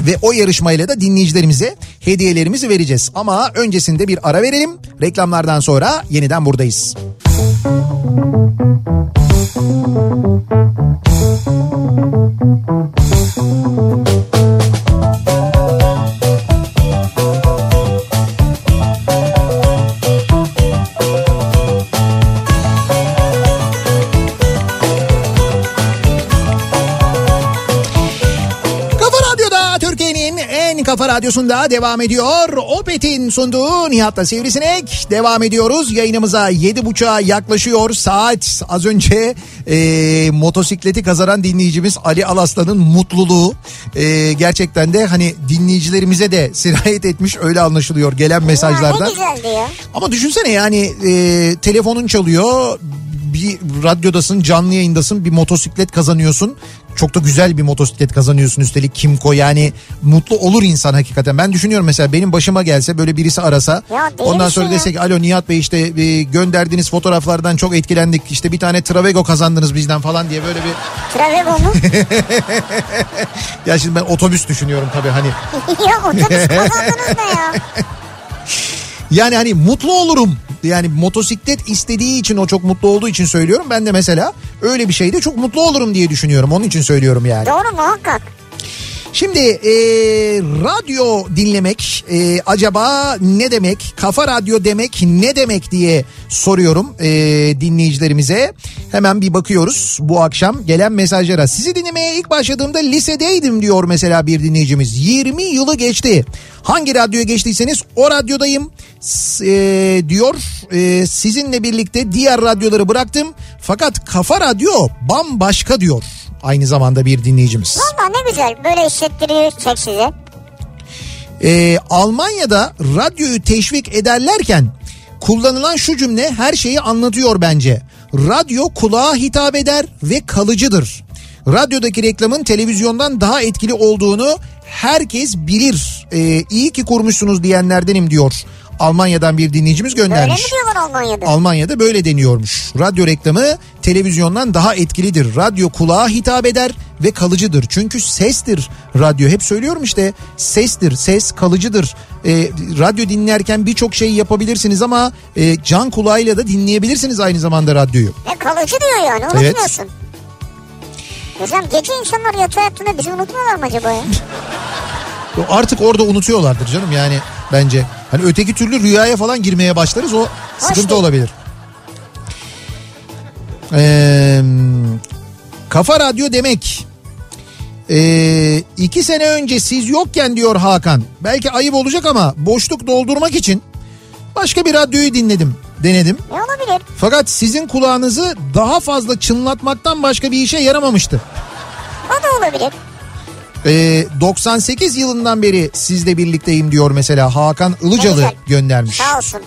Ve o yarışmayla da dinleyicilerimize hediyelerimizi vereceğiz. Ama öncesinde bir ara verelim. Reklamlardan sonra yeniden buradayız. Kafa Radyosu'nda devam ediyor. Opet'in sunduğu Nihat'la Sivrisinek. Devam ediyoruz. Yayınımıza 7.30'a yaklaşıyor saat. Az önce e, motosikleti kazanan dinleyicimiz Ali Alaslan'ın mutluluğu. E, gerçekten de hani dinleyicilerimize de sirayet etmiş öyle anlaşılıyor gelen
Ya
mesajlardan.
ne güzeldi ya.
Ama düşünsene yani e, telefonun çalıyor bir radyodasın canlı yayındasın bir motosiklet kazanıyorsun. Çok da güzel bir motosiklet kazanıyorsun üstelik Kimco yani mutlu olur insan hakikaten. Ben düşünüyorum mesela benim başıma gelse böyle birisi arasa
Ya
ondan sonra
ya?
desek alo Nihat Bey işte e, gönderdiğiniz fotoğraflardan çok etkilendik. İşte bir tane Travego kazandınız bizden falan diye böyle bir
Travego mu?
ya şimdi ben otobüs düşünüyorum tabii hani
ya otobüs kazandınız ne ya?
Yani hani mutlu olurum. Yani motosiklet istediği için o çok mutlu olduğu için söylüyorum. Ben de mesela öyle bir şeyde çok mutlu olurum diye düşünüyorum. Onun için söylüyorum yani.
Doğru muhakkak.
Şimdi e, radyo dinlemek e, acaba ne demek? Kafa radyo demek ne demek diye soruyorum e, dinleyicilerimize. Hemen bir bakıyoruz bu akşam gelen mesajlara. Sizi dinlemeye ilk başladığımda lisedeydim diyor mesela bir dinleyicimiz. 20 yılı geçti. Hangi radyoya geçtiyseniz o radyodayım e, diyor. E, sizinle birlikte diğer radyoları bıraktım. Fakat Kafa Radyo bambaşka diyor. Aynı zamanda bir dinleyicimiz.
Valla ne güzel böyle hissettiriyor size.
Ee, Almanya'da radyoyu teşvik ederlerken kullanılan şu cümle her şeyi anlatıyor bence. Radyo kulağa hitap eder ve kalıcıdır. Radyodaki reklamın televizyondan daha etkili olduğunu herkes bilir. Ee, iyi ki kurmuşsunuz diyenlerdenim diyor. Almanya'dan bir dinleyicimiz
Öyle mi
göndermiş.
diyorlar Almanya'da?
Almanya'da böyle deniyormuş. Radyo reklamı televizyondan daha etkilidir. Radyo kulağa hitap eder ve kalıcıdır. Çünkü sestir radyo. Hep söylüyorum işte sestir, ses kalıcıdır. Ee, radyo dinlerken birçok şey yapabilirsiniz ama e, can kulağıyla da dinleyebilirsiniz aynı zamanda radyoyu.
Ve kalıcı diyor yani
Evet.
unutmuyorsun. Hocam gece insanlar yatağa yattığında bizi unutmuyorlar mı acaba ya?
Artık orada unutuyorlardır canım yani bence. Hani öteki türlü rüyaya falan girmeye başlarız o sıkıntı
değil.
olabilir. Ee, kafa radyo demek. Ee, iki sene önce siz yokken diyor Hakan. Belki ayıp olacak ama boşluk doldurmak için başka bir radyoyu dinledim, denedim.
Ne olabilir?
Fakat sizin kulağınızı daha fazla çınlatmaktan başka bir işe yaramamıştı.
O da olabilir.
Ee, 98 yılından beri sizle birlikteyim diyor mesela Hakan Ilıcalı
güzel.
göndermiş.
Sağ olsun.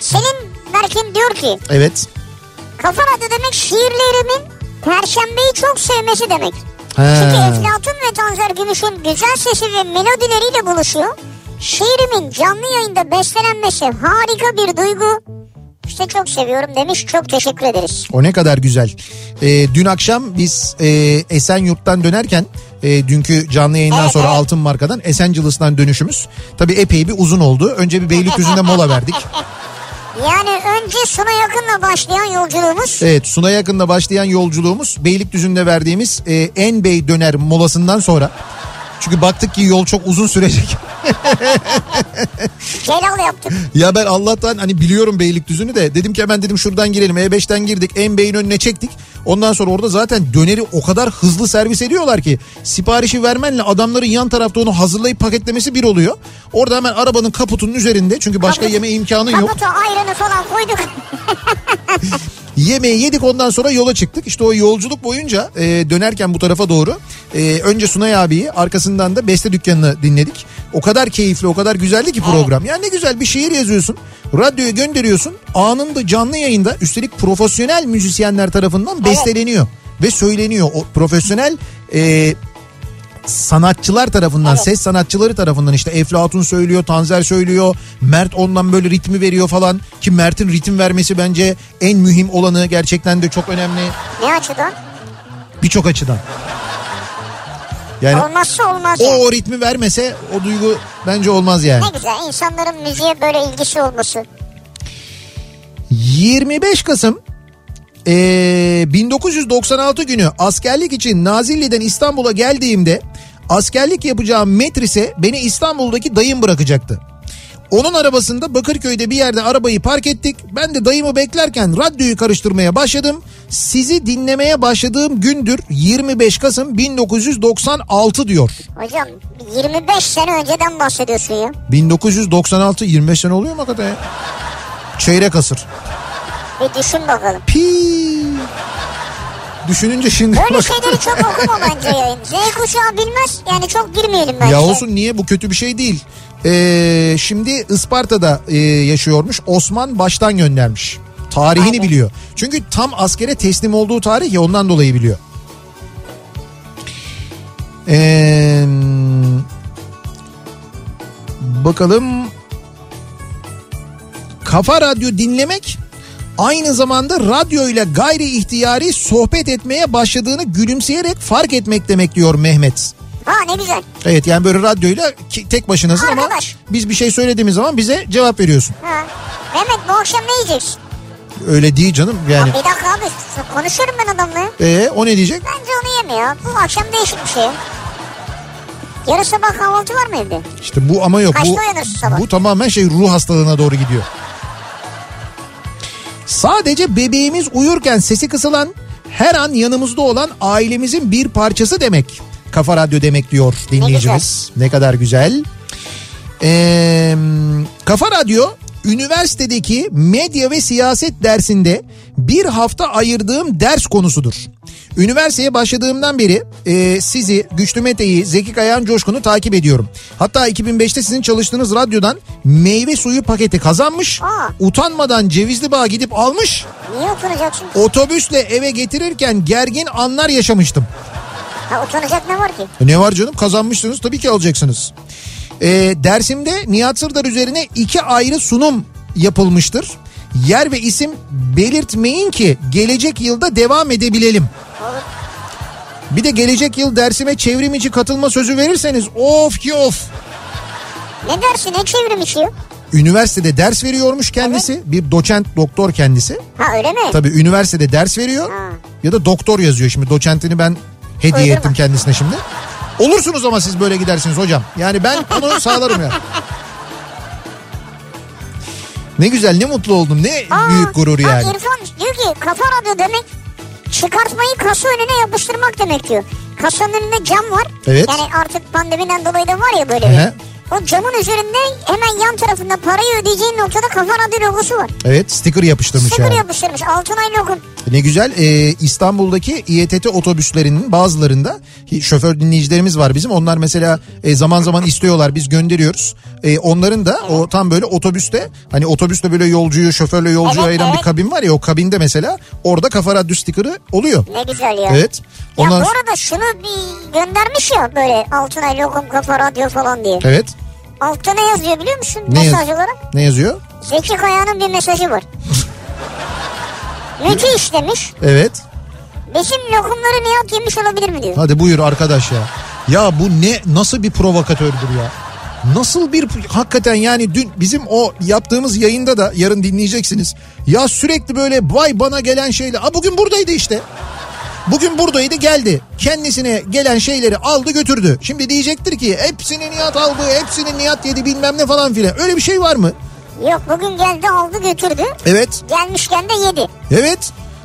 Selim Berkin diyor ki
Evet.
kafa radyo demek şiirlerimin Perşembeyi çok sevmesi demek.
He.
Çünkü Eflatun ve Tanzer Gümüş'ün güzel sesi ve melodileriyle buluşuyor. Şiirimin canlı yayında bestelenmesi harika bir duygu. İşte çok seviyorum demiş. Çok teşekkür ederiz.
O ne kadar güzel. Ee, dün akşam biz e, Esenyurt'tan dönerken e, dünkü canlı yayından
Evet,
sonra
evet.
Altın Marka'dan Esenciles'tan dönüşümüz. Tabii epey bir uzun oldu. Önce bir Beylikdüzü'nde mola verdik.
Yani önce Suna yakınla başlayan yolculuğumuz.
Evet Suna yakında başlayan yolculuğumuz Beylikdüzü'nde verdiğimiz e, En Bey döner molasından sonra. Çünkü baktık ki yol çok uzun sürecek.
Celal yaptık.
Ya ben Allah'tan hani biliyorum Beylikdüzü'nü de dedim ki hemen dedim şuradan girelim E5'ten girdik en beyin önüne çektik. Ondan sonra orada zaten döneri o kadar hızlı servis ediyorlar ki siparişi vermenle adamların yan tarafta onu hazırlayıp paketlemesi bir oluyor. Orada hemen arabanın kaputunun üzerinde çünkü başka
Kaput-
yeme imkanın yok.
Kaputu ayranı falan koyduk.
Yemeği yedik ondan sonra yola çıktık. İşte o yolculuk boyunca e, dönerken bu tarafa doğru e, önce Sunay abiyi arkasından da Beste Dükkanı'nı dinledik. O kadar keyifli o kadar güzeldi ki program. Yani ne güzel bir şiir yazıyorsun. Radyoya gönderiyorsun. Anında canlı yayında üstelik profesyonel müzisyenler tarafından besteleniyor. Ve söyleniyor. O profesyonel e, sanatçılar tarafından,
Evet.
ses sanatçıları tarafından işte Eflatun söylüyor, Tanzer söylüyor, Mert ondan böyle ritmi veriyor falan. Ki Mert'in ritim vermesi bence en mühim olanı gerçekten de çok önemli
ne açıdan?
birçok açıdan. Yani
Olmazsa olmaz
o,
yani.
o ritmi vermese o duygu bence olmaz yani.
Ne güzel insanların müziğe böyle ilgisi olması.
25 Kasım eee, 1996 günü askerlik için Nazilli'den İstanbul'a geldiğimde askerlik yapacağım metrise beni İstanbul'daki dayım bırakacaktı. Onun arabasında Bakırköy'de bir yerde arabayı park ettik. Ben de dayımı beklerken radyoyu karıştırmaya başladım. Sizi dinlemeye başladığım gündür 25 Kasım 1996 diyor.
Hocam 25 sene önceden bahsediyorsun ya.
1996 25 sene oluyor mu hakikaten ya? Çeyrek asır.
Bir düşün bakalım.
Pi. Düşününce şimdi
Böyle
bak-
şeyleri çok okuma bence yayın. Z kuşağı bilmez yani çok girmeyelim bence.
Ya olsun niye bu kötü bir şey değil. Ee, şimdi Isparta'da e, yaşıyormuş. Osman baştan göndermiş. Tarihini
Aynen.
biliyor. Çünkü tam askere teslim olduğu tarih ya ondan dolayı biliyor. Ee, bakalım. Kafa Radyo dinlemek aynı zamanda radyo ile gayri ihtiyari sohbet etmeye başladığını gülümseyerek fark etmek demek diyor Mehmet.
Ha ne güzel.
Evet yani böyle radyoyla ki- tek başınasın ama
Arkadaş.
biz bir şey söylediğimiz zaman bize cevap veriyorsun.
Ha. Mehmet bu akşam ne yiyeceksin?
Öyle değil canım yani.
Ya bir dakika abi konuşuyorum ben adamla.
Ee, o ne diyecek?
Bence onu yemiyor. Bu akşam değişik bir şey. Yarın sabah kahvaltı var mı evde?
İşte bu ama yok.
Kaçta
Bu,
sabah?
bu tamamen şey ruh hastalığına doğru gidiyor. Sadece bebeğimiz uyurken sesi kısılan her an yanımızda olan ailemizin bir parçası demek. Kafa Radyo demek diyor dinleyicimiz. Ne, kadar güzel. Ee, Kafa Radyo üniversitedeki medya ve siyaset dersinde bir hafta ayırdığım ders konusudur. Üniversiteye başladığımdan beri e, sizi Güçlü Mete'yi, Zeki Kayan Coşkun'u takip ediyorum. Hatta 2005'te sizin çalıştığınız radyodan meyve suyu paketi kazanmış.
Aa.
Utanmadan Cevizli Bağ gidip almış.
Niye utanacaksın?
Otobüsle eve getirirken gergin anlar yaşamıştım.
Ha utanacak ne var ki?
E Ne var canım kazanmışsınız tabii ki alacaksınız. Ee, dersimde Nihat Sırdar üzerine iki ayrı sunum yapılmıştır. Yer ve isim belirtmeyin ki gelecek yılda devam edebilelim. Bir de gelecek yıl dersime çevrim içi katılma sözü verirseniz of ki of.
Ne dersin ne çevrim içi?
Üniversitede ders veriyormuş kendisi. Bir doçent doktor kendisi.
Ha öyle mi?
Tabii üniversitede ders veriyor.
Ha.
Ya da doktor yazıyor şimdi. Doçentini ben hediye
Uydurma.
ettim kendisine şimdi. Olursunuz ama siz böyle gidersiniz hocam. Yani ben onu sağlarım ya. Ne güzel ne mutlu oldum. Ne
Aa,
büyük gurur
bak
yani.
İrfan diyor ki kafa radyo demek çıkartmayı kasa önüne yapıştırmak demek diyor. Kasanın önünde cam var.
Evet.
Yani artık pandemiden dolayı da var ya böyle bir. O camın üzerinde hemen yan tarafında parayı ödeyeceğin noktada kafa radyo logosu var.
Evet sticker yapıştırmış
Sıfır
yani.
yapıştırmış. Altınay lokum.
Ne güzel. Ee, İstanbul'daki İETT otobüslerinin bazılarında şoför dinleyicilerimiz var bizim. Onlar mesela e, zaman zaman istiyorlar biz gönderiyoruz. E, onların da o tam böyle otobüste hani otobüste böyle yolcuyu şoförle yolcuyu
Evet,
ayıran bir
evet.
kabin var ya o kabinde mesela orada kafa radyo stikeri oluyor.
Ne güzel ya.
Evet.
Ya
Ondan
bu arada şunu bir göndermiş ya böyle Altınay lokum kafa radyo falan diye.
Evet.
Altta ne yazıyor biliyor musun?
Ne yaz-
Mesaj olarak.
Ne yazıyor?
Zeki Kaya'nın bir mesajı var. Müthiş demiş.
Evet.
Bizim lokumları Nihat yemiş olabilir mi diyor.
Hadi buyur arkadaş ya. Ya bu ne nasıl bir provokatördür ya. Nasıl bir hakikaten yani dün bizim o yaptığımız yayında da yarın dinleyeceksiniz. Ya sürekli böyle vay bana gelen şeyler. Aa bugün buradaydı işte. Bugün buradaydı geldi. Kendisine gelen şeyleri aldı götürdü. Şimdi diyecektir ki hepsini Nihat aldı, hepsini Nihat yedi bilmem ne falan filan. Öyle bir şey var mı?
Yok bugün geldi aldı götürdü.
Evet,
Gelmişken de yedi.
evet.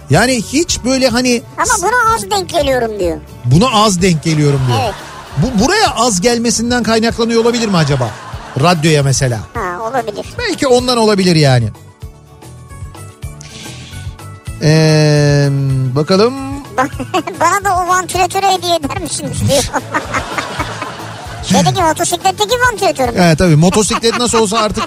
Yani hiç böyle hani
Ama buna az denk geliyorum diyor.
buna az denk geliyorum diyor.
Evet.
Bu buraya az gelmesinden kaynaklanıyor olabilir mi acaba? Radyoya mesela.
Ha olabilir.
Belki ondan olabilir yani. Ee, bakalım.
Bana da o vantilatörü hediye eder misiniz diyor. Şeydeki motosikletteki vantilatörüm.
Evet tabii motosiklet nasıl olsa artık.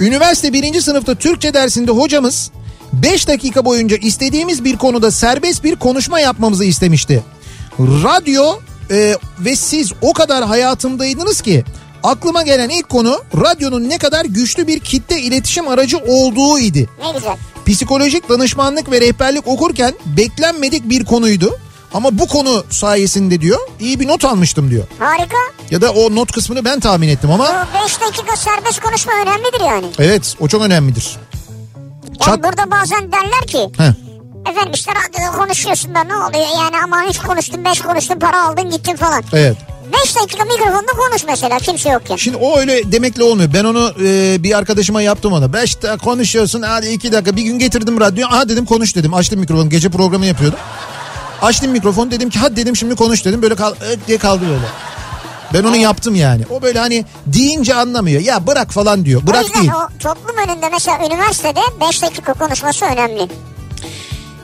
Üniversite birinci sınıfta Türkçe dersinde hocamız 5 dakika boyunca istediğimiz bir konuda serbest bir konuşma yapmamızı istemişti. Radyo e, ve siz o kadar hayatımdaydınız ki aklıma gelen ilk konu radyonun ne kadar güçlü bir kitle iletişim aracı olduğu idi.
Ne güzel.
Psikolojik danışmanlık ve rehberlik okurken beklenmedik bir konuydu. Ama bu konu sayesinde diyor iyi bir not almıştım diyor.
Harika.
Ya da o not kısmını ben tahmin ettim ama
Bu 5 dakika serbest konuşma önemlidir yani.
evet o çok önemlidir.
Yani
Çat-
burada bazen derler ki
Heh,
efendim işte radyoda konuşuyorsun da ne oluyor yani ama hiç konuştun 5 konuştun para aldın gittin falan.
evet.
5 5 dakika mikrofonda konuş mesela kimse yokken.
Şimdi o öyle demekle olmuyor. Ben onu e, bir arkadaşıma yaptım ona. Beş dakika konuşuyorsun hadi iki dakika. Bir gün getirdim radyoyu. Aha dedim konuş dedim. Açtım mikrofonu. Gece programı yapıyordum. Açtım mikrofonu dedim ki hadi dedim şimdi konuş dedim. Böyle kal öt diye kaldı böyle. Ben onu yaptım yani. O böyle hani deyince anlamıyor. Ya bırak falan diyor.
o
Bırak
yüzden
değil.
o toplum önünde mesela üniversitede 5 dakika konuşması önemli.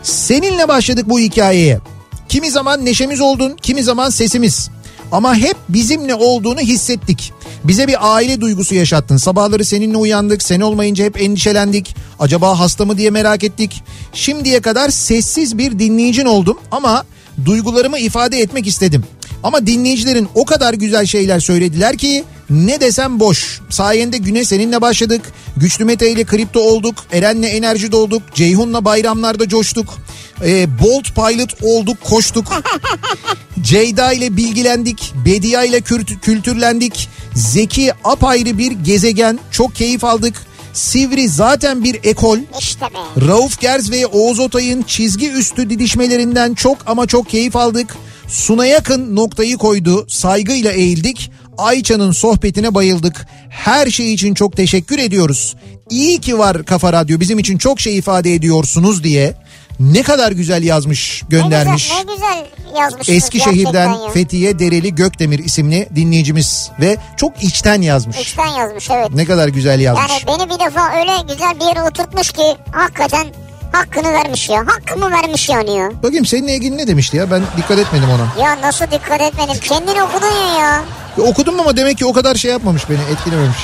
Seninle başladık bu hikayeye. Kimi zaman neşemiz oldun, kimi zaman sesimiz. Ama hep bizimle olduğunu hissettik. Bize bir aile duygusu yaşattın. Sabahları seninle uyandık. Sen olmayınca hep endişelendik. Acaba hasta mı diye merak ettik. Şimdiye kadar sessiz bir dinleyicin oldum ama duygularımı ifade etmek istedim. Ama dinleyicilerin o kadar güzel şeyler söylediler ki ne desem boş. Sayende güne seninle başladık. Güçlü Mete ile kripto olduk. Eren'le enerji dolduk. Ceyhun'la bayramlarda coştuk. Ee, Bolt Pilot olduk koştuk. Ceyda ile bilgilendik. Bedia ile kült- kültürlendik. Zeki apayrı bir gezegen. Çok keyif aldık. Sivri zaten bir ekol.
İşte be.
Rauf Gerz ve Oğuz Otay'ın çizgi üstü didişmelerinden çok ama çok keyif aldık. Suna yakın noktayı koydu. Saygıyla eğildik. Ayça'nın sohbetine bayıldık. Her şey için çok teşekkür ediyoruz. İyi ki var Kafa Radyo bizim için çok şey ifade ediyorsunuz diye. Ne kadar güzel yazmış göndermiş.
Ne güzel, ne güzel yazmışsınız
Eskişehir'den
ya.
Fethiye Dereli Gökdemir isimli dinleyicimiz ve çok içten yazmış.
İçten yazmış evet.
Ne kadar güzel yazmış.
Yani beni bir defa öyle güzel bir yere oturtmuş ki hakikaten hakkını vermiş ya. Hakkımı vermiş yani ya.
Bakayım seninle ilgili ne demişti ya ben dikkat etmedim ona.
Ya nasıl dikkat etmedim. Kendin okudun ya ya.
Ya okudum ama demek ki o kadar şey yapmamış beni etkilememiş.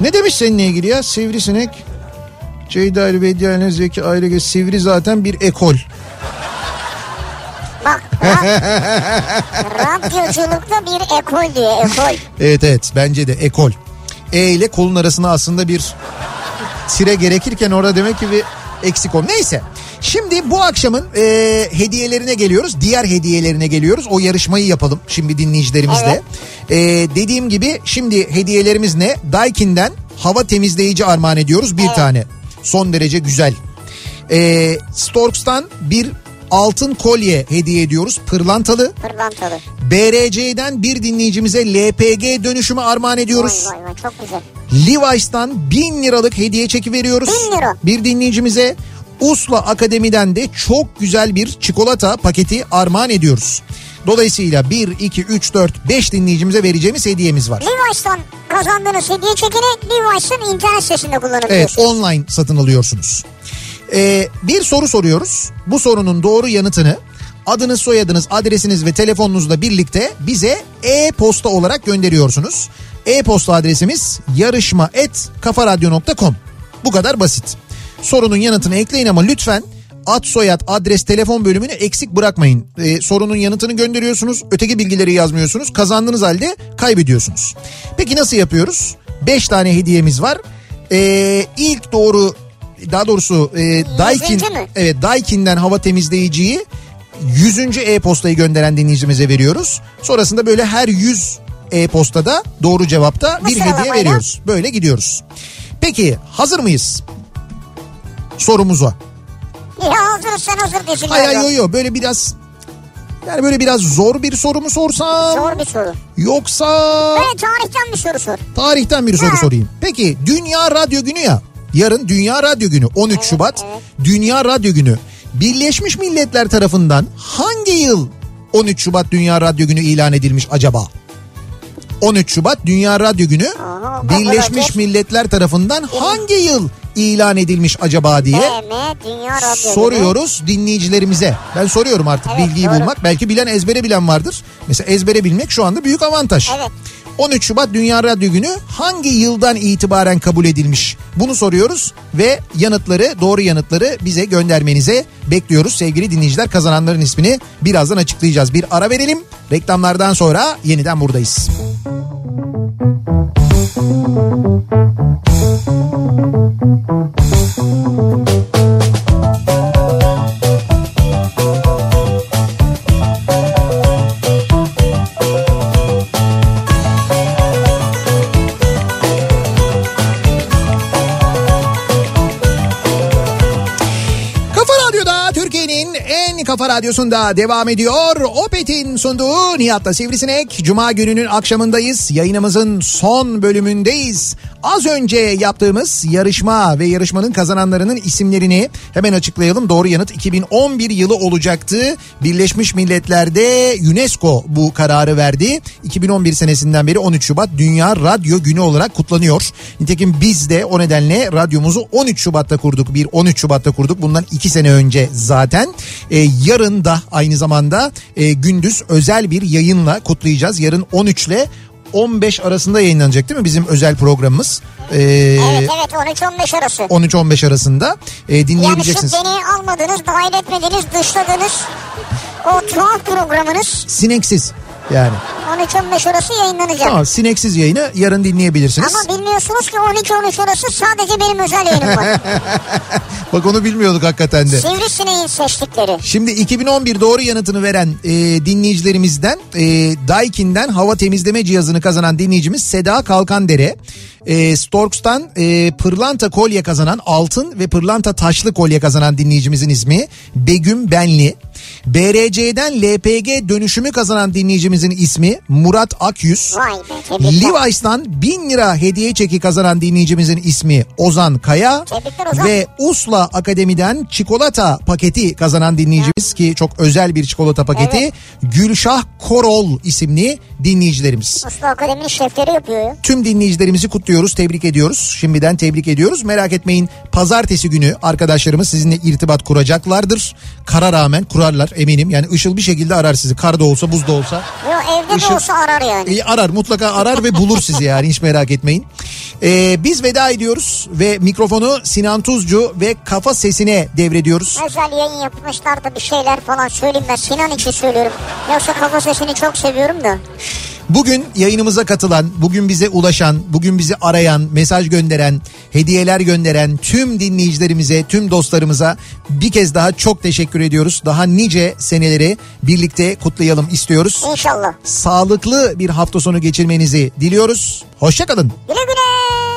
Ne demiş seninle ilgili ya sivrisinek? Ceyda ile Bediye ile Zeki Ayrıge Sivri zaten bir ekol.
Bak ra- radyoculukta bir ekol diyor ekol.
Evet evet bence de ekol. E ile kolun arasında aslında bir tire gerekirken orada demek ki bir eksik ol. Neyse. Şimdi bu akşamın e, hediyelerine geliyoruz. Diğer hediyelerine geliyoruz. O yarışmayı yapalım şimdi dinleyicilerimizle. E, dediğim gibi şimdi hediyelerimiz ne? Daikin'den hava temizleyici armağan ediyoruz bir tane. Son derece güzel. E, Storks'tan bir altın kolye hediye ediyoruz. Pırlantalı.
Pırlantalı.
BRC'den bir dinleyicimize LPG dönüşümü armağan ediyoruz.
Vay vay vay çok güzel.
Levi's'tan 1000 liralık hediye çeki veriyoruz.
1000 lira.
Bir dinleyicimize Usla Akademi'den de çok güzel bir çikolata paketi armağan ediyoruz. Dolayısıyla 1, 2, 3, 4, 5 dinleyicimize vereceğimiz hediyemiz var.
Levi's'tan kazandığınız hediye çekini Levi's'ın internet sitesinde
Evet
kullanabiliyorsunuz.
online satın alıyorsunuz. Ee, bir soru soruyoruz. Bu sorunun doğru yanıtını adınız, soyadınız, adresiniz ve telefonunuzla birlikte bize e-posta olarak gönderiyorsunuz. E-posta adresimiz yarışma@kafaradyo.com. Bu kadar basit. Sorunun yanıtını ekleyin ama lütfen ad, soyad, adres, telefon bölümünü eksik bırakmayın. Ee, sorunun yanıtını gönderiyorsunuz, öteki bilgileri yazmıyorsunuz. Kazandığınız halde kaybediyorsunuz. Peki nasıl yapıyoruz? 5 tane hediyemiz var. Ee, ilk doğru daha doğrusu e, Daikin evet Daikin'den hava temizleyiciyi 100. e-postayı gönderen dinleyicimize veriyoruz. Sonrasında böyle her 100 e-postada doğru cevapta bir hediye
sıralamayla.
veriyoruz. Böyle gidiyoruz. Peki hazır mıyız? Sorumuza.
Ya hazır sen hazır desin.
Hayır hayır
galiba.
yo, yo böyle biraz yani böyle biraz zor bir soru mu sorsam
Zor bir soru.
yoksa
Böyle tarihten bir soru sor.
tarihten bir soru
Ha.
sorayım. Peki Dünya Radyo Günü ya. Yarın Dünya Radyo Günü 13 Şubat
evet.
Dünya Radyo Günü. Birleşmiş Milletler tarafından hangi yıl 13 Şubat Dünya Radyo Günü ilan edilmiş acaba? 13 Şubat Dünya Radyo Günü
Aha,
Birleşmiş Milletler tarafından hangi yıl ilan edilmiş acaba diye soruyoruz dinleyicilerimize. Ben soruyorum artık
Evet,
bilgiyi
doğru.
bulmak. Belki bilen ezbere bilen vardır. Mesela ezbere bilmek şu anda büyük avantaj.
Evet.
13 Şubat Dünya Radyo Günü hangi yıldan itibaren kabul edilmiş? Bunu soruyoruz ve yanıtları, doğru yanıtları bize göndermenize bekliyoruz. Sevgili dinleyiciler kazananların ismini birazdan açıklayacağız. Bir ara verelim. Reklamlardan sonra yeniden buradayız. Kafa Kafa Radyosu'nda devam ediyor. Opet'in sunduğu Nihat'la Sivrisinek. Cuma gününün akşamındayız. Yayınımızın son bölümündeyiz. Az önce yaptığımız yarışma ve yarışmanın kazananlarının isimlerini hemen açıklayalım. Doğru yanıt 2011 yılı olacaktı. Birleşmiş Milletler'de UNESCO bu kararı verdi. 2011 senesinden beri 13 Şubat Dünya Radyo Günü olarak kutlanıyor. Nitekim biz de o nedenle radyomuzu 13 Şubat'ta kurduk. Bir 13 Şubat'ta kurduk. Bundan 2 sene önce zaten. Ee, yarın da aynı zamanda e, gündüz özel bir yayınla kutlayacağız. Yarın 13 ile 15 arasında yayınlanacak değil mi bizim özel programımız? Ee,
Evet evet 13-15 arası.
13-15 arasında e,
Yani
dinleyebileceksiniz.
beni almadınız, dahil etmediniz, dışladınız. O tuhaf programınız
Sineksiz yani.
13-15 arası yayınlanacak.
Tamam sineksiz yayını yarın dinleyebilirsiniz.
Ama bilmiyorsunuz ki 12-13 arası sadece benim özel yayınım var.
Bak onu bilmiyorduk hakikaten de.
Sivrisineğin seçtikleri.
Şimdi 2011 doğru yanıtını veren e, dinleyicilerimizden e, Daikin'den hava temizleme cihazını kazanan dinleyicimiz Seda Kalkandere. E, Storks'tan e, pırlanta kolye kazanan altın ve pırlanta taşlı kolye kazanan dinleyicimizin ismi Begüm Benli. BRC'den LPG dönüşümü kazanan dinleyicimizin ismi Murat Akyüz. Levi's'tan 1000 lira hediye çeki kazanan dinleyicimizin ismi Ozan Kaya.
Ozan.
Ve Usla Akademi'den çikolata paketi kazanan dinleyicimiz ki çok özel bir çikolata paketi.
Evet.
Gülşah Korol isimli dinleyicilerimiz.
Uslu Akademi'nin şefleri yapıyor ya.
Tüm dinleyicilerimizi kutluyoruz, tebrik ediyoruz. Şimdiden tebrik ediyoruz. Merak etmeyin pazartesi günü arkadaşlarımız sizinle irtibat kuracaklardır. Kara rağmen kurarlar eminim. Yani Işıl bir şekilde arar sizi. Kar da olsa buz da olsa.
Yok evde
Işıl-
de olsa arar yani.
E, arar mutlaka arar ve bulur sizi yani hiç merak etmeyin. E, biz veda ediyoruz ve mikrofonu Sinan Tuzcu ve Kafa Sesine devrediyoruz.
Özel yayın yapmışlar da bir şeyler falan söyleyeyim ben Sinan için söylüyorum. Yoksa kafa sesini çok seviyorum da.
Bugün yayınımıza katılan, bugün bize ulaşan, bugün bizi arayan, mesaj gönderen, hediyeler gönderen tüm dinleyicilerimize, tüm dostlarımıza bir kez daha çok teşekkür ediyoruz. Daha nice seneleri birlikte kutlayalım istiyoruz.
İnşallah.
Sağlıklı bir hafta sonu geçirmenizi diliyoruz. Hoşçakalın.
Güle güle.